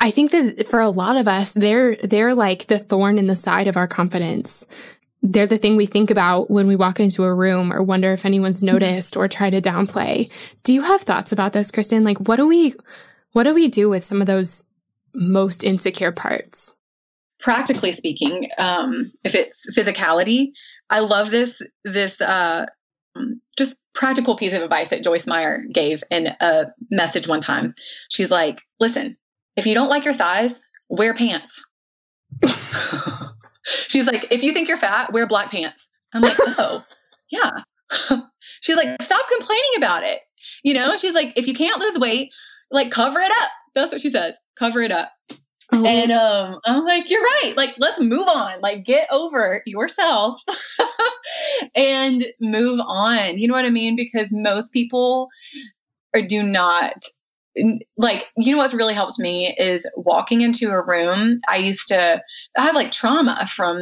I think that for a lot of us, they're, they're like the thorn in the side of our confidence. They're the thing we think about when we walk into a room or wonder if anyone's mm-hmm. noticed or try to downplay. Do you have thoughts about this, Kristen? Like, what do we, what do we do with some of those most insecure parts? Practically speaking, um, if it's physicality, I love this this uh, just practical piece of advice that Joyce Meyer gave in a message one time. She's like, "Listen, if you don't like your thighs, wear pants." She's like, "If you think you're fat, wear black pants." I'm like, "Oh, yeah." she's like, "Stop complaining about it." You know, she's like, "If you can't lose weight, like cover it up." That's what she says. Cover it up. Oh. And um, I'm like, you're right. Like, let's move on. Like, get over yourself and move on. You know what I mean? Because most people or do not like you know what's really helped me is walking into a room i used to i have like trauma from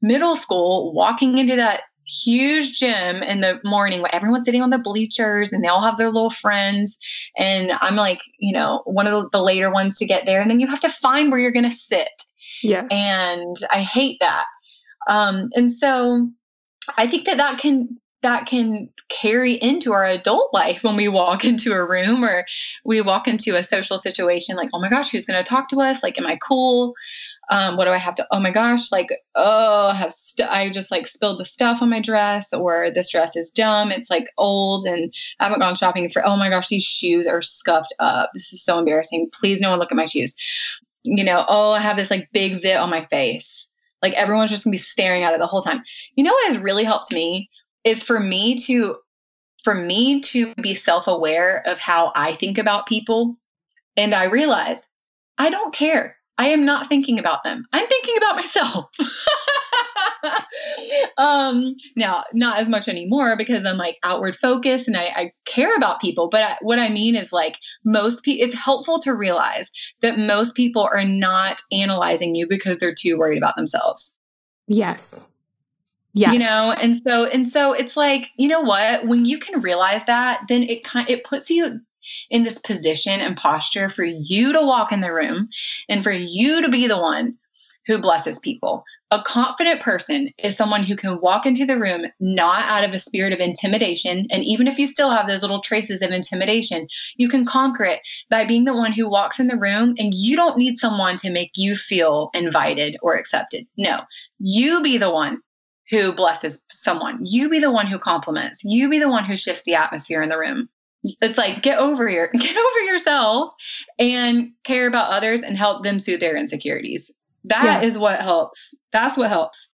middle school walking into that huge gym in the morning where everyone's sitting on the bleachers and they all have their little friends. And I'm like, you know, one of the later ones to get there. And then you have to find where you're going to sit. Yes. And I hate that. Um, and so I think that that can that can carry into our adult life when we walk into a room or we walk into a social situation like oh my gosh who's going to talk to us like am i cool Um, what do I have to? Oh my gosh, like oh, I have st- I just like spilled the stuff on my dress, or this dress is dumb. It's like old, and I haven't gone shopping for. Oh my gosh, these shoes are scuffed up. This is so embarrassing. Please, no one look at my shoes. You know, oh, I have this like big zit on my face. Like everyone's just gonna be staring at it the whole time. You know what has really helped me is for me to for me to be self-aware of how I think about people. And I realize I don't care. I am not thinking about them. I'm thinking about myself. um, now, not as much anymore because I'm like outward focused and I, I care about people. But I, what I mean is like most people, it's helpful to realize that most people are not analyzing you because they're too worried about themselves. Yes. Yes. You know, and so and so it's like, you know what, when you can realize that, then it kind it puts you in this position and posture for you to walk in the room and for you to be the one who blesses people. A confident person is someone who can walk into the room not out of a spirit of intimidation. And even if you still have those little traces of intimidation, you can conquer it by being the one who walks in the room and you don't need someone to make you feel invited or accepted. No, you be the one who blesses someone. You be the one who compliments. You be the one who shifts the atmosphere in the room it's like get over your get over yourself and care about others and help them soothe their insecurities. That yeah. is what helps. That's what helps.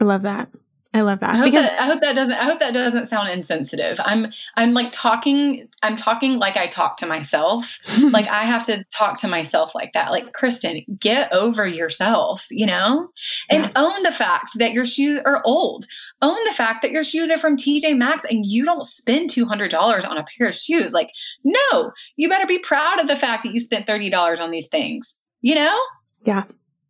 I love that I love that I because that, I hope that doesn't I hope that doesn't sound insensitive. I'm I'm like talking I'm talking like I talk to myself. like I have to talk to myself like that. Like Kristen, get over yourself, you know? And yeah. own the fact that your shoes are old. Own the fact that your shoes are from TJ Maxx and you don't spend $200 on a pair of shoes. Like no, you better be proud of the fact that you spent $30 on these things. You know? Yeah.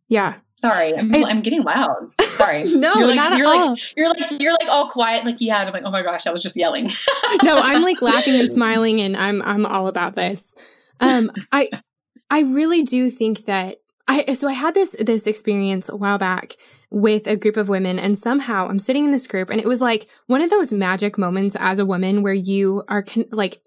Yeah. Sorry, I'm, I'm getting loud. Sorry. no, you're like, not you're at like, all. You're like you're like all quiet, like yeah. I'm like, oh my gosh, I was just yelling. no, I'm like laughing and smiling, and I'm I'm all about this. Um, I I really do think that I so I had this this experience a while back with a group of women, and somehow I'm sitting in this group, and it was like one of those magic moments as a woman where you are con- like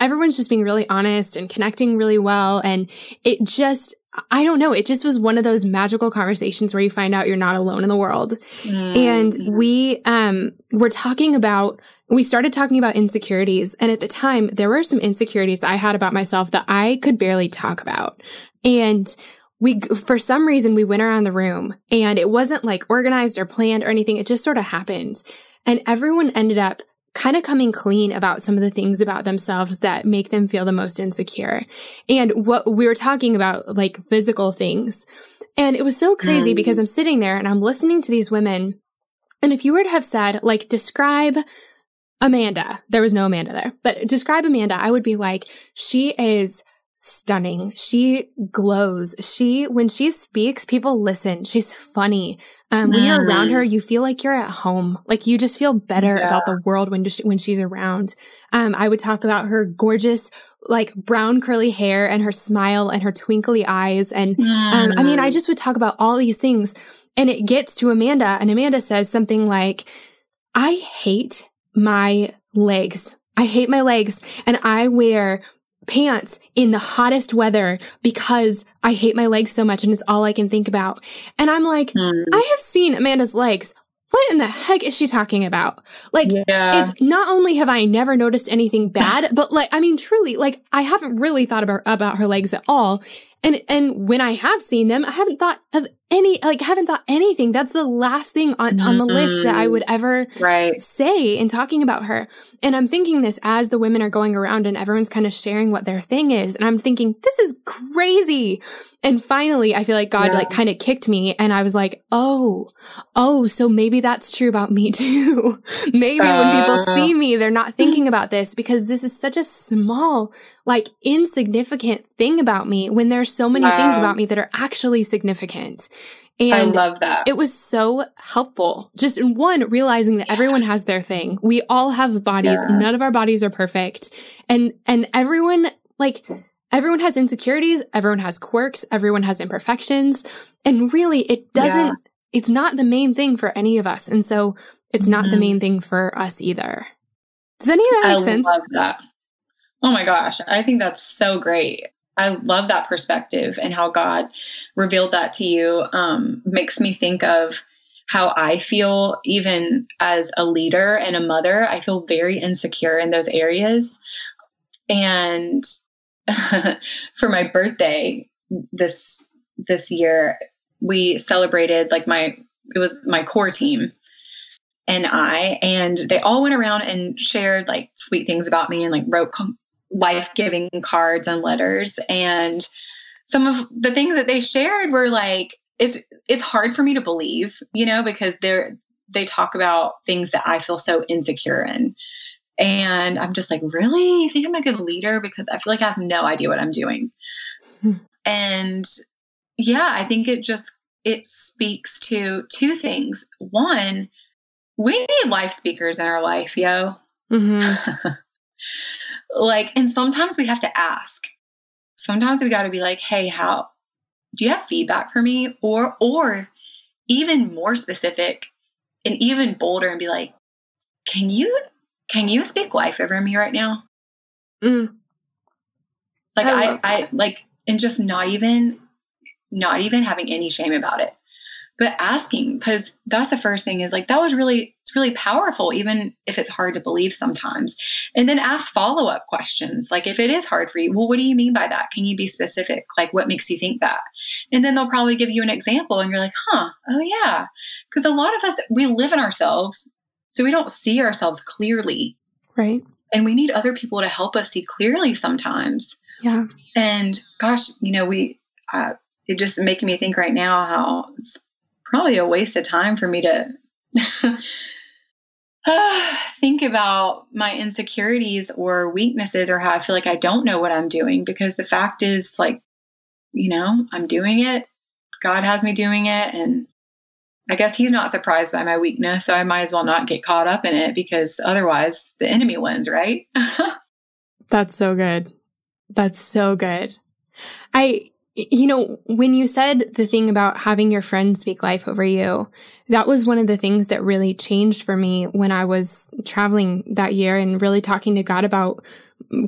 everyone's just being really honest and connecting really well. And it just, I don't know. It just was one of those magical conversations where you find out you're not alone in the world. Mm. And we, um, were talking about, we started talking about insecurities. And at the time, there were some insecurities I had about myself that I could barely talk about. And we, for some reason, we went around the room and it wasn't like organized or planned or anything. It just sort of happened. And everyone ended up kind of coming clean about some of the things about themselves that make them feel the most insecure. And what we were talking about, like physical things. And it was so crazy mm. because I'm sitting there and I'm listening to these women. And if you were to have said, like, describe Amanda, there was no Amanda there, but describe Amanda, I would be like, she is stunning. She glows. She, when she speaks, people listen. She's funny. Um, when you're around her, you feel like you're at home. Like you just feel better yeah. about the world when, when she's around. Um, I would talk about her gorgeous, like brown curly hair and her smile and her twinkly eyes. And, mm. um, I mean, I just would talk about all these things and it gets to Amanda and Amanda says something like, I hate my legs. I hate my legs and I wear pants in the hottest weather because I hate my legs so much and it's all I can think about. And I'm like, mm. I have seen Amanda's legs. What in the heck is she talking about? Like, yeah. it's not only have I never noticed anything bad, but like, I mean, truly, like, I haven't really thought about, about her legs at all. And, and when I have seen them, I haven't thought of any, like, haven't thought anything. That's the last thing on, mm-hmm. on the list that I would ever right. say in talking about her. And I'm thinking this as the women are going around and everyone's kind of sharing what their thing is. And I'm thinking, this is crazy. And finally, I feel like God yeah. like kind of kicked me and I was like, oh, oh, so maybe that's true about me too. maybe uh, when people uh. see me, they're not thinking about this because this is such a small, like insignificant thing about me when there's so many wow. things about me that are actually significant. And I love that. It was so helpful. Just one, realizing that yeah. everyone has their thing. We all have bodies. Yeah. None of our bodies are perfect. And, and everyone, like, everyone has insecurities, everyone has quirks, everyone has imperfections. And really, it doesn't, yeah. it's not the main thing for any of us. And so it's mm-hmm. not the mm-hmm. main thing for us either. Does any of that make I sense? love that. Oh my gosh. I think that's so great. I love that perspective and how God revealed that to you. Um, makes me think of how I feel, even as a leader and a mother. I feel very insecure in those areas. And for my birthday this this year, we celebrated like my it was my core team and I, and they all went around and shared like sweet things about me and like wrote life giving cards and letters. And some of the things that they shared were like, it's it's hard for me to believe, you know, because they're they talk about things that I feel so insecure in. And I'm just like, really? You think I'm a good leader? Because I feel like I have no idea what I'm doing. Hmm. And yeah, I think it just it speaks to two things. One, we need life speakers in our life, yo. Mm-hmm. like, and sometimes we have to ask. Sometimes we got to be like, hey, how do you have feedback for me? Or, or even more specific and even bolder and be like, can you, can you speak life over me right now? Mm. Like, I, I, I like, and just not even, not even having any shame about it but asking because that's the first thing is like that was really it's really powerful even if it's hard to believe sometimes. And then ask follow-up questions. Like if it is hard for you well what do you mean by that? Can you be specific? Like what makes you think that? And then they'll probably give you an example and you're like huh oh yeah. Because a lot of us we live in ourselves so we don't see ourselves clearly. Right. And we need other people to help us see clearly sometimes. Yeah. And gosh you know we uh, it just making me think right now how it's probably a waste of time for me to think about my insecurities or weaknesses or how I feel like I don't know what I'm doing because the fact is like you know I'm doing it. God has me doing it and I guess he's not surprised by my weakness so I might as well not get caught up in it because otherwise the enemy wins right? That's so good. That's so good. I you know, when you said the thing about having your friends speak life over you, that was one of the things that really changed for me when I was traveling that year and really talking to God about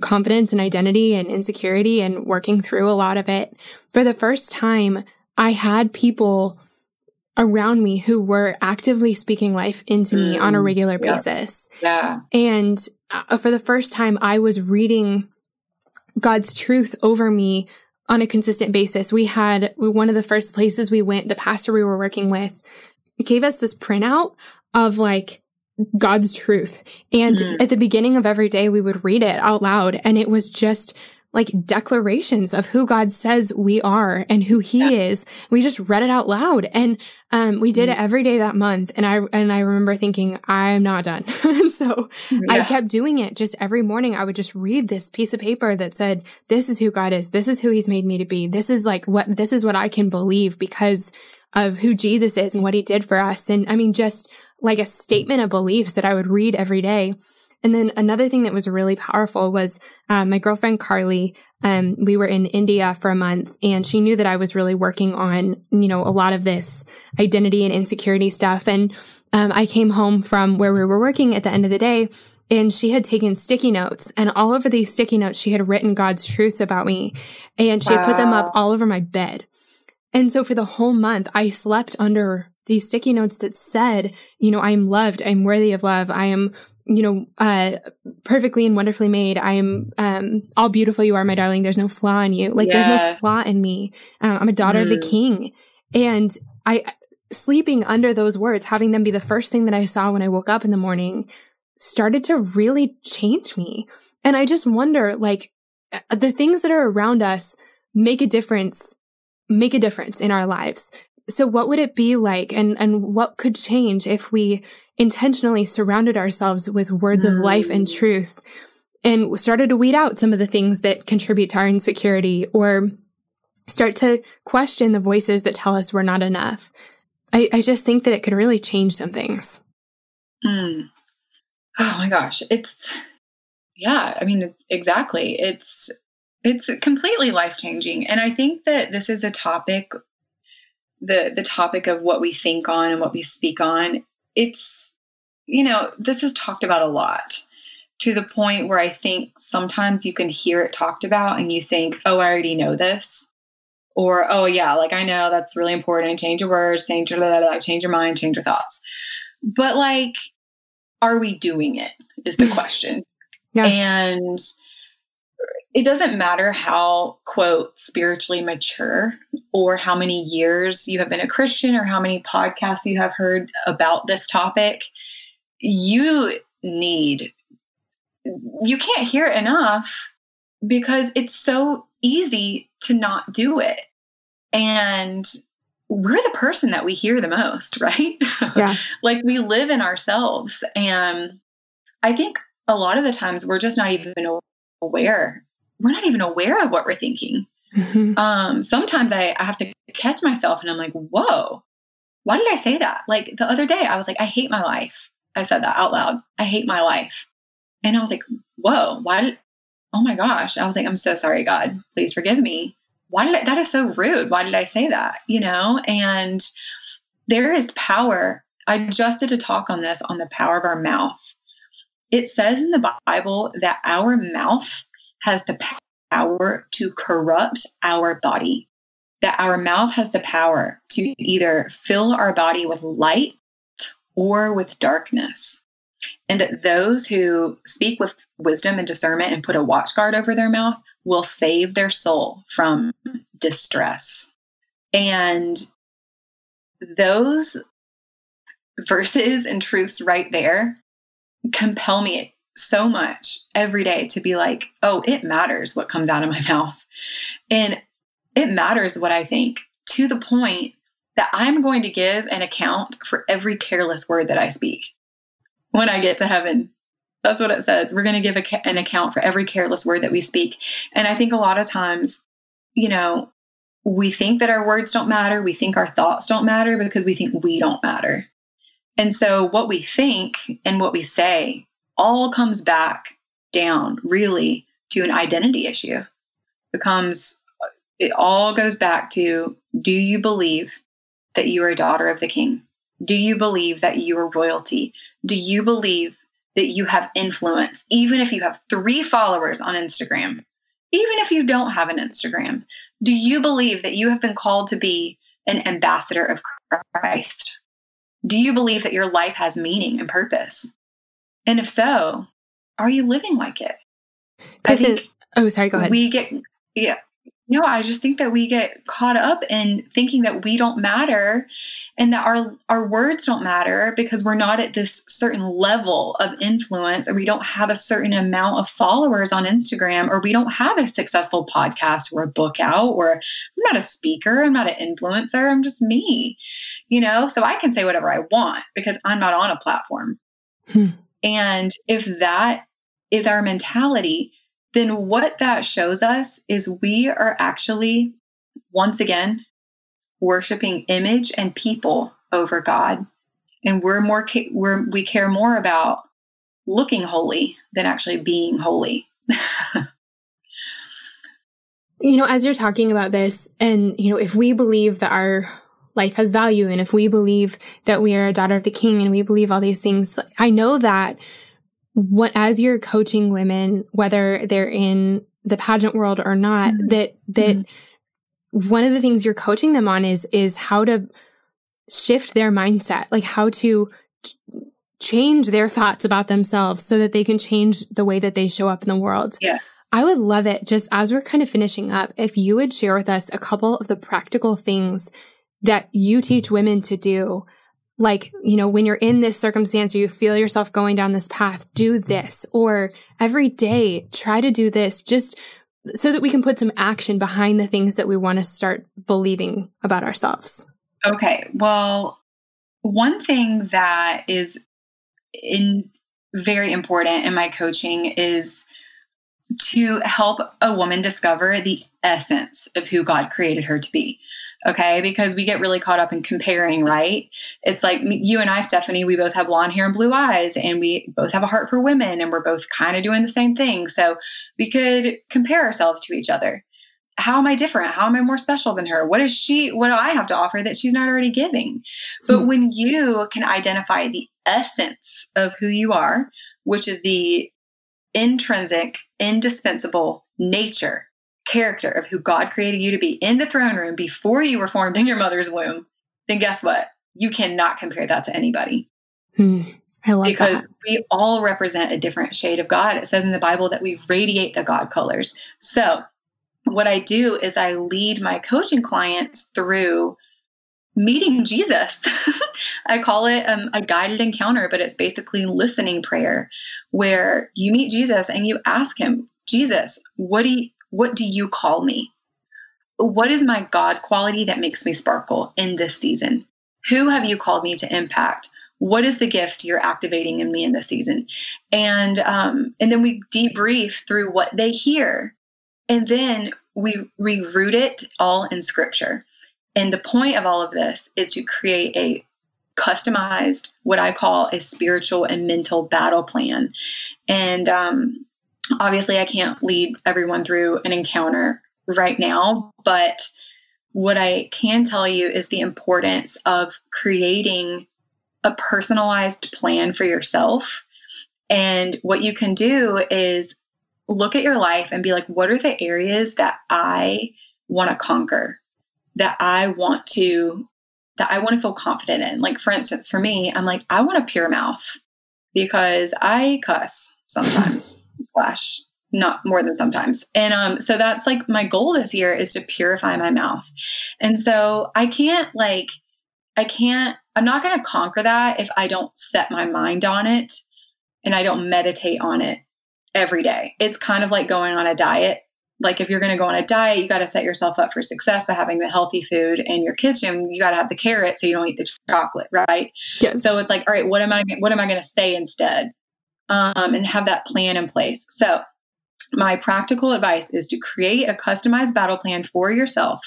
confidence and identity and insecurity and working through a lot of it. For the first time, I had people around me who were actively speaking life into mm, me on a mm, regular yeah. basis. Yeah. And uh, for the first time, I was reading God's truth over me on a consistent basis. We had one of the first places we went, the pastor we were working with gave us this printout of like God's truth. And mm. at the beginning of every day, we would read it out loud. And it was just like declarations of who God says we are and who he yeah. is. We just read it out loud and um, we did mm. it every day that month. And I, and I remember thinking, I'm not done. so yeah. I kept doing it just every morning. I would just read this piece of paper that said, this is who God is. This is who he's made me to be. This is like what, this is what I can believe because of who Jesus is and what he did for us. And I mean, just like a statement of beliefs that I would read every day. And then another thing that was really powerful was um, my girlfriend Carly. Um, we were in India for a month, and she knew that I was really working on, you know, a lot of this identity and insecurity stuff. And um, I came home from where we were working at the end of the day, and she had taken sticky notes, and all over these sticky notes, she had written God's truths about me, and she wow. had put them up all over my bed. And so for the whole month, I slept under these sticky notes that said, you know, I am loved. I'm worthy of love. I am you know, uh, perfectly and wonderfully made. I am, um, all beautiful you are, my darling. There's no flaw in you. Like yeah. there's no flaw in me. Um, I'm a daughter mm. of the mm. king. And I, sleeping under those words, having them be the first thing that I saw when I woke up in the morning started to really change me. And I just wonder, like, uh, the things that are around us make a difference, make a difference in our lives. So what would it be like and, and what could change if we intentionally surrounded ourselves with words mm. of life and mm. truth and started to weed out some of the things that contribute to our insecurity or start to question the voices that tell us we're not enough. I, I just think that it could really change some things. Mm. Oh my gosh. It's, yeah, I mean, exactly. It's, it's completely life changing. And I think that this is a topic the the topic of what we think on and what we speak on it's you know this is talked about a lot to the point where I think sometimes you can hear it talked about and you think, oh, I already know this. Or, oh, yeah, like I know that's really important. Change your words, change your, blah, blah, blah, change your mind, change your thoughts. But like, are we doing it? Is the question. yeah. And it doesn't matter how, quote, spiritually mature or how many years you have been a Christian or how many podcasts you have heard about this topic. You need, you can't hear it enough because it's so easy to not do it. And we're the person that we hear the most, right? Yeah. like we live in ourselves. And I think a lot of the times we're just not even aware we're not even aware of what we're thinking. Mm-hmm. Um, sometimes I, I have to catch myself and I'm like, whoa, why did I say that? Like the other day, I was like, I hate my life. I said that out loud. I hate my life. And I was like, whoa, why oh my gosh. I was like, I'm so sorry, God. Please forgive me. Why did I, that is so rude. Why did I say that? You know, and there is power. I just did a talk on this on the power of our mouth. It says in the Bible that our mouth has the power to corrupt our body, that our mouth has the power to either fill our body with light or with darkness. And that those who speak with wisdom and discernment and put a watchguard over their mouth will save their soul from distress. And those verses and truths right there compel me so much every day to be like, oh, it matters what comes out of my mouth. And it matters what I think to the point that I'm going to give an account for every careless word that I speak when I get to heaven. That's what it says. We're going to give a, an account for every careless word that we speak. And I think a lot of times, you know, we think that our words don't matter. We think our thoughts don't matter because we think we don't matter. And so, what we think and what we say all comes back down really to an identity issue. Becomes it all goes back to do you believe that you are a daughter of the king? Do you believe that you are royalty? Do you believe that you have influence, even if you have three followers on Instagram? Even if you don't have an Instagram, do you believe that you have been called to be an ambassador of Christ? Do you believe that your life has meaning and purpose? And if so, are you living like it? Kristen, oh, sorry, go ahead. We get, yeah. No, I just think that we get caught up in thinking that we don't matter and that our our words don't matter because we're not at this certain level of influence or we don't have a certain amount of followers on Instagram or we don't have a successful podcast or a book out or I'm not a speaker, I'm not an influencer, I'm just me. You know, so I can say whatever I want because I'm not on a platform. Hmm. And if that is our mentality, then what that shows us is we are actually, once again, worshiping image and people over God. And we're more, we're, we care more about looking holy than actually being holy. you know, as you're talking about this, and, you know, if we believe that our life has value. And if we believe that we are a daughter of the king and we believe all these things, I know that what, as you're coaching women, whether they're in the pageant world or not, mm-hmm. that, that mm-hmm. one of the things you're coaching them on is, is how to shift their mindset, like how to change their thoughts about themselves so that they can change the way that they show up in the world. Yes. I would love it just as we're kind of finishing up, if you would share with us a couple of the practical things that you teach women to do. Like, you know, when you're in this circumstance or you feel yourself going down this path, do this. Or every day, try to do this just so that we can put some action behind the things that we want to start believing about ourselves. Okay. Well, one thing that is in very important in my coaching is to help a woman discover the essence of who God created her to be okay? Because we get really caught up in comparing right? It's like you and i stephanie we both have blonde hair and blue eyes and we both have a heart for women and we're both kind of doing the same thing. So we could compare ourselves to each other. How am i different? How am i more special than her? What is she what do i have to offer that she's not already giving? But mm-hmm. when you can identify the essence of who you are which is the intrinsic, indispensable nature, character of who God created you to be in the throne room before you were formed in your mother's womb, then guess what? You cannot compare that to anybody. Hmm. I love because that. we all represent a different shade of God. It says in the Bible that we radiate the God colors. So, what I do is I lead my coaching clients through meeting Jesus. I call it um, a guided encounter, but it's basically listening prayer where you meet Jesus and you ask him, Jesus, what do you, what do you call me? What is my God quality that makes me sparkle in this season? Who have you called me to impact? What is the gift you're activating in me in this season? And um, and then we debrief through what they hear, and then we reroot it all in Scripture. And the point of all of this is to create a customized, what I call a spiritual and mental battle plan. And um, obviously, I can't lead everyone through an encounter right now, but what I can tell you is the importance of creating a personalized plan for yourself. And what you can do is look at your life and be like, what are the areas that I want to conquer? that I want to that I want to feel confident in. Like for instance, for me, I'm like, I want a pure mouth because I cuss sometimes, slash not more than sometimes. And um, so that's like my goal this year is to purify my mouth. And so I can't like I can't I'm not gonna conquer that if I don't set my mind on it and I don't meditate on it every day. It's kind of like going on a diet like if you're going to go on a diet, you got to set yourself up for success by having the healthy food in your kitchen. You got to have the carrot so you don't eat the chocolate, right? Yes. So it's like, all right, what am I what am I going to say instead? Um, and have that plan in place. So my practical advice is to create a customized battle plan for yourself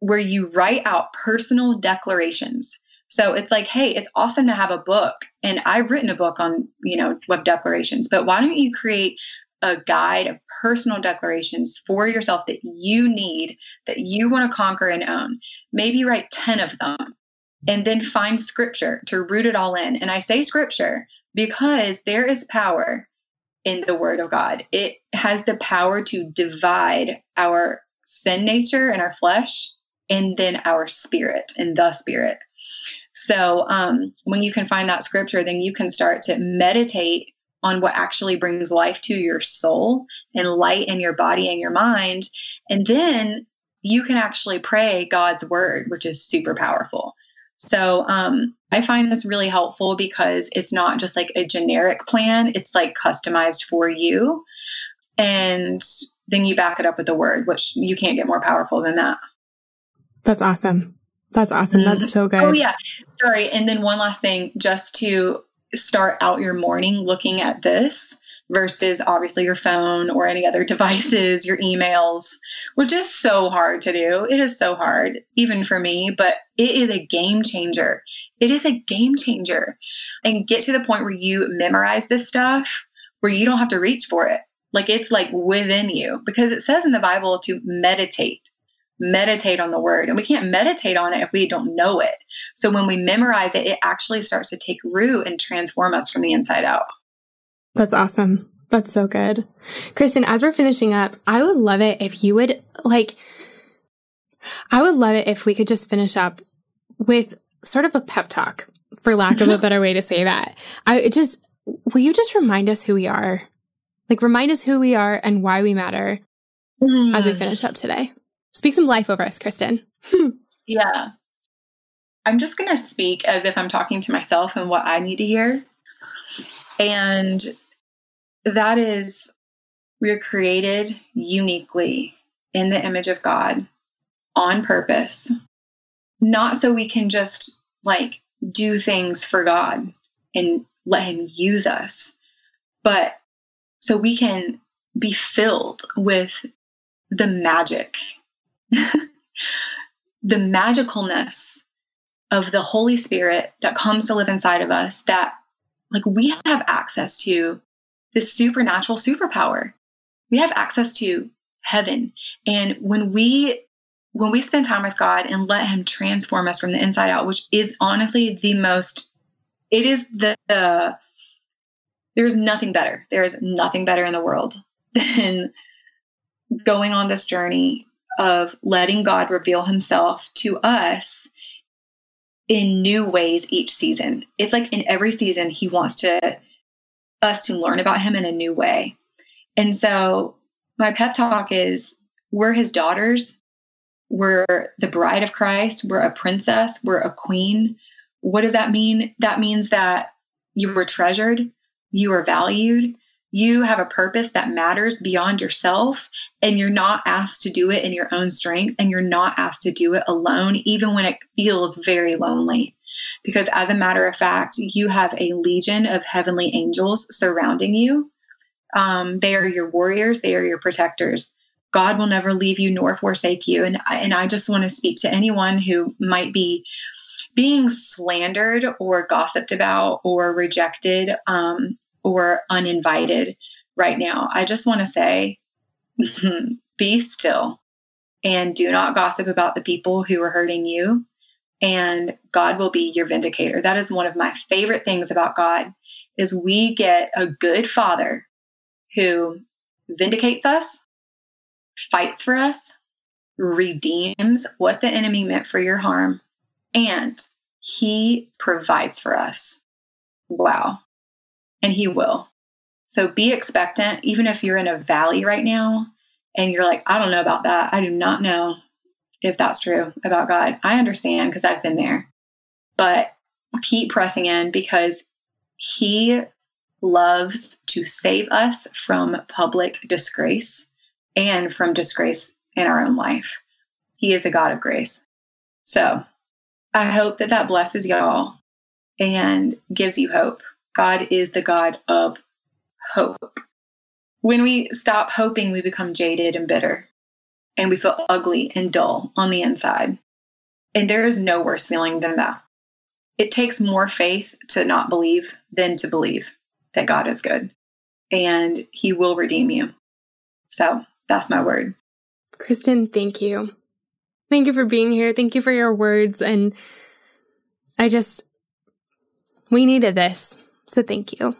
where you write out personal declarations. So it's like, hey, it's awesome to have a book. And I've written a book on, you know, web declarations, but why don't you create a guide of personal declarations for yourself that you need, that you want to conquer and own. Maybe write 10 of them and then find scripture to root it all in. And I say scripture because there is power in the word of God. It has the power to divide our sin nature and our flesh and then our spirit and the spirit. So um, when you can find that scripture, then you can start to meditate on what actually brings life to your soul and light in your body and your mind. And then you can actually pray God's word, which is super powerful. So um, I find this really helpful because it's not just like a generic plan, it's like customized for you. And then you back it up with the word, which you can't get more powerful than that. That's awesome. That's awesome. That's mm-hmm. so good. Oh, yeah. Sorry. And then one last thing, just to start out your morning looking at this versus obviously your phone or any other devices, your emails, which is so hard to do. It is so hard, even for me, but it is a game changer. It is a game changer. And get to the point where you memorize this stuff where you don't have to reach for it. Like it's like within you because it says in the Bible to meditate meditate on the word. And we can't meditate on it if we don't know it. So when we memorize it, it actually starts to take root and transform us from the inside out. That's awesome. That's so good. Kristen, as we're finishing up, I would love it if you would like, I would love it if we could just finish up with sort of a pep talk, for lack of a better way to say that. I just, will you just remind us who we are? Like, remind us who we are and why we matter mm. as we finish up today. Speak some life over us, Kristen. yeah. I'm just going to speak as if I'm talking to myself and what I need to hear. And that is, we're created uniquely in the image of God on purpose, not so we can just like do things for God and let Him use us, but so we can be filled with the magic the magicalness of the Holy Spirit that comes to live inside of us that like we have access to this supernatural superpower. We have access to heaven. And when we when we spend time with God and let him transform us from the inside out, which is honestly the most it is the, the there's nothing better. There is nothing better in the world than going on this journey of letting God reveal himself to us in new ways each season. It's like in every season he wants to us to learn about him in a new way. And so my pep talk is we're his daughters. We're the bride of Christ. We're a princess. We're a queen. What does that mean? That means that you were treasured, you were valued, you have a purpose that matters beyond yourself, and you're not asked to do it in your own strength, and you're not asked to do it alone, even when it feels very lonely. Because, as a matter of fact, you have a legion of heavenly angels surrounding you. Um, they are your warriors, they are your protectors. God will never leave you nor forsake you. And, and I just want to speak to anyone who might be being slandered or gossiped about or rejected um, or uninvited right now. I just want to say be still and do not gossip about the people who are hurting you. And God will be your vindicator. That is one of my favorite things about God is we get a good father who vindicates us, fights for us, redeems what the enemy meant for your harm, and he provides for us. Wow. And he will. So be expectant, even if you're in a valley right now and you're like, I don't know about that. I do not know if that's true about God. I understand because I've been there. But keep pressing in because he loves to save us from public disgrace and from disgrace in our own life. He is a God of grace. So I hope that that blesses y'all and gives you hope. God is the God of hope. When we stop hoping, we become jaded and bitter, and we feel ugly and dull on the inside. And there is no worse feeling than that. It takes more faith to not believe than to believe that God is good and he will redeem you. So that's my word. Kristen, thank you. Thank you for being here. Thank you for your words. And I just, we needed this. So thank you.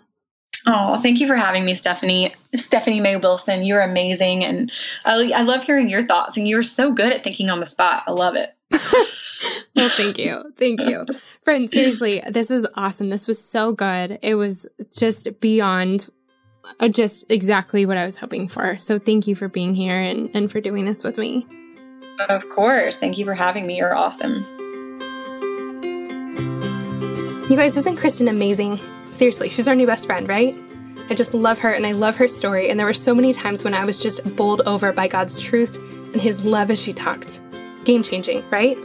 Oh, thank you for having me, Stephanie. Stephanie May Wilson, you're amazing. And I, I love hearing your thoughts. And you're so good at thinking on the spot. I love it. well, thank you. Thank you. Friend, seriously, this is awesome. This was so good. It was just beyond uh, just exactly what I was hoping for. So thank you for being here and, and for doing this with me. Of course. Thank you for having me. You're awesome. You guys, isn't Kristen amazing? Seriously, she's our new best friend, right? I just love her and I love her story. And there were so many times when I was just bowled over by God's truth and His love as she talked. Game changing, right?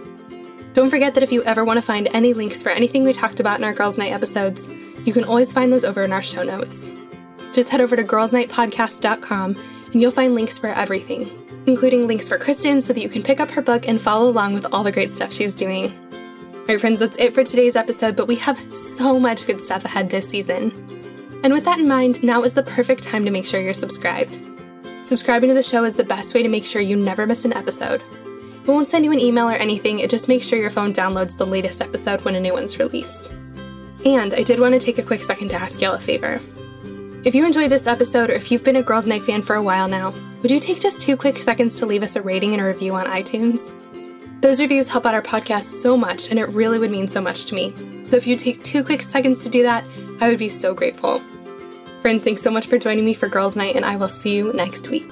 Don't forget that if you ever want to find any links for anything we talked about in our Girls Night episodes, you can always find those over in our show notes. Just head over to girlsnightpodcast.com and you'll find links for everything including links for Kristen so that you can pick up her book and follow along with all the great stuff she's doing. All right, friends, that's it for today's episode, but we have so much good stuff ahead this season. And with that in mind, now is the perfect time to make sure you're subscribed. Subscribing to the show is the best way to make sure you never miss an episode. We won't send you an email or anything, it just makes sure your phone downloads the latest episode when a new one's released. And I did want to take a quick second to ask y'all a favor. If you enjoyed this episode, or if you've been a Girls Night fan for a while now, would you take just two quick seconds to leave us a rating and a review on iTunes? Those reviews help out our podcast so much, and it really would mean so much to me. So if you take two quick seconds to do that, I would be so grateful. Friends, thanks so much for joining me for Girls Night, and I will see you next week.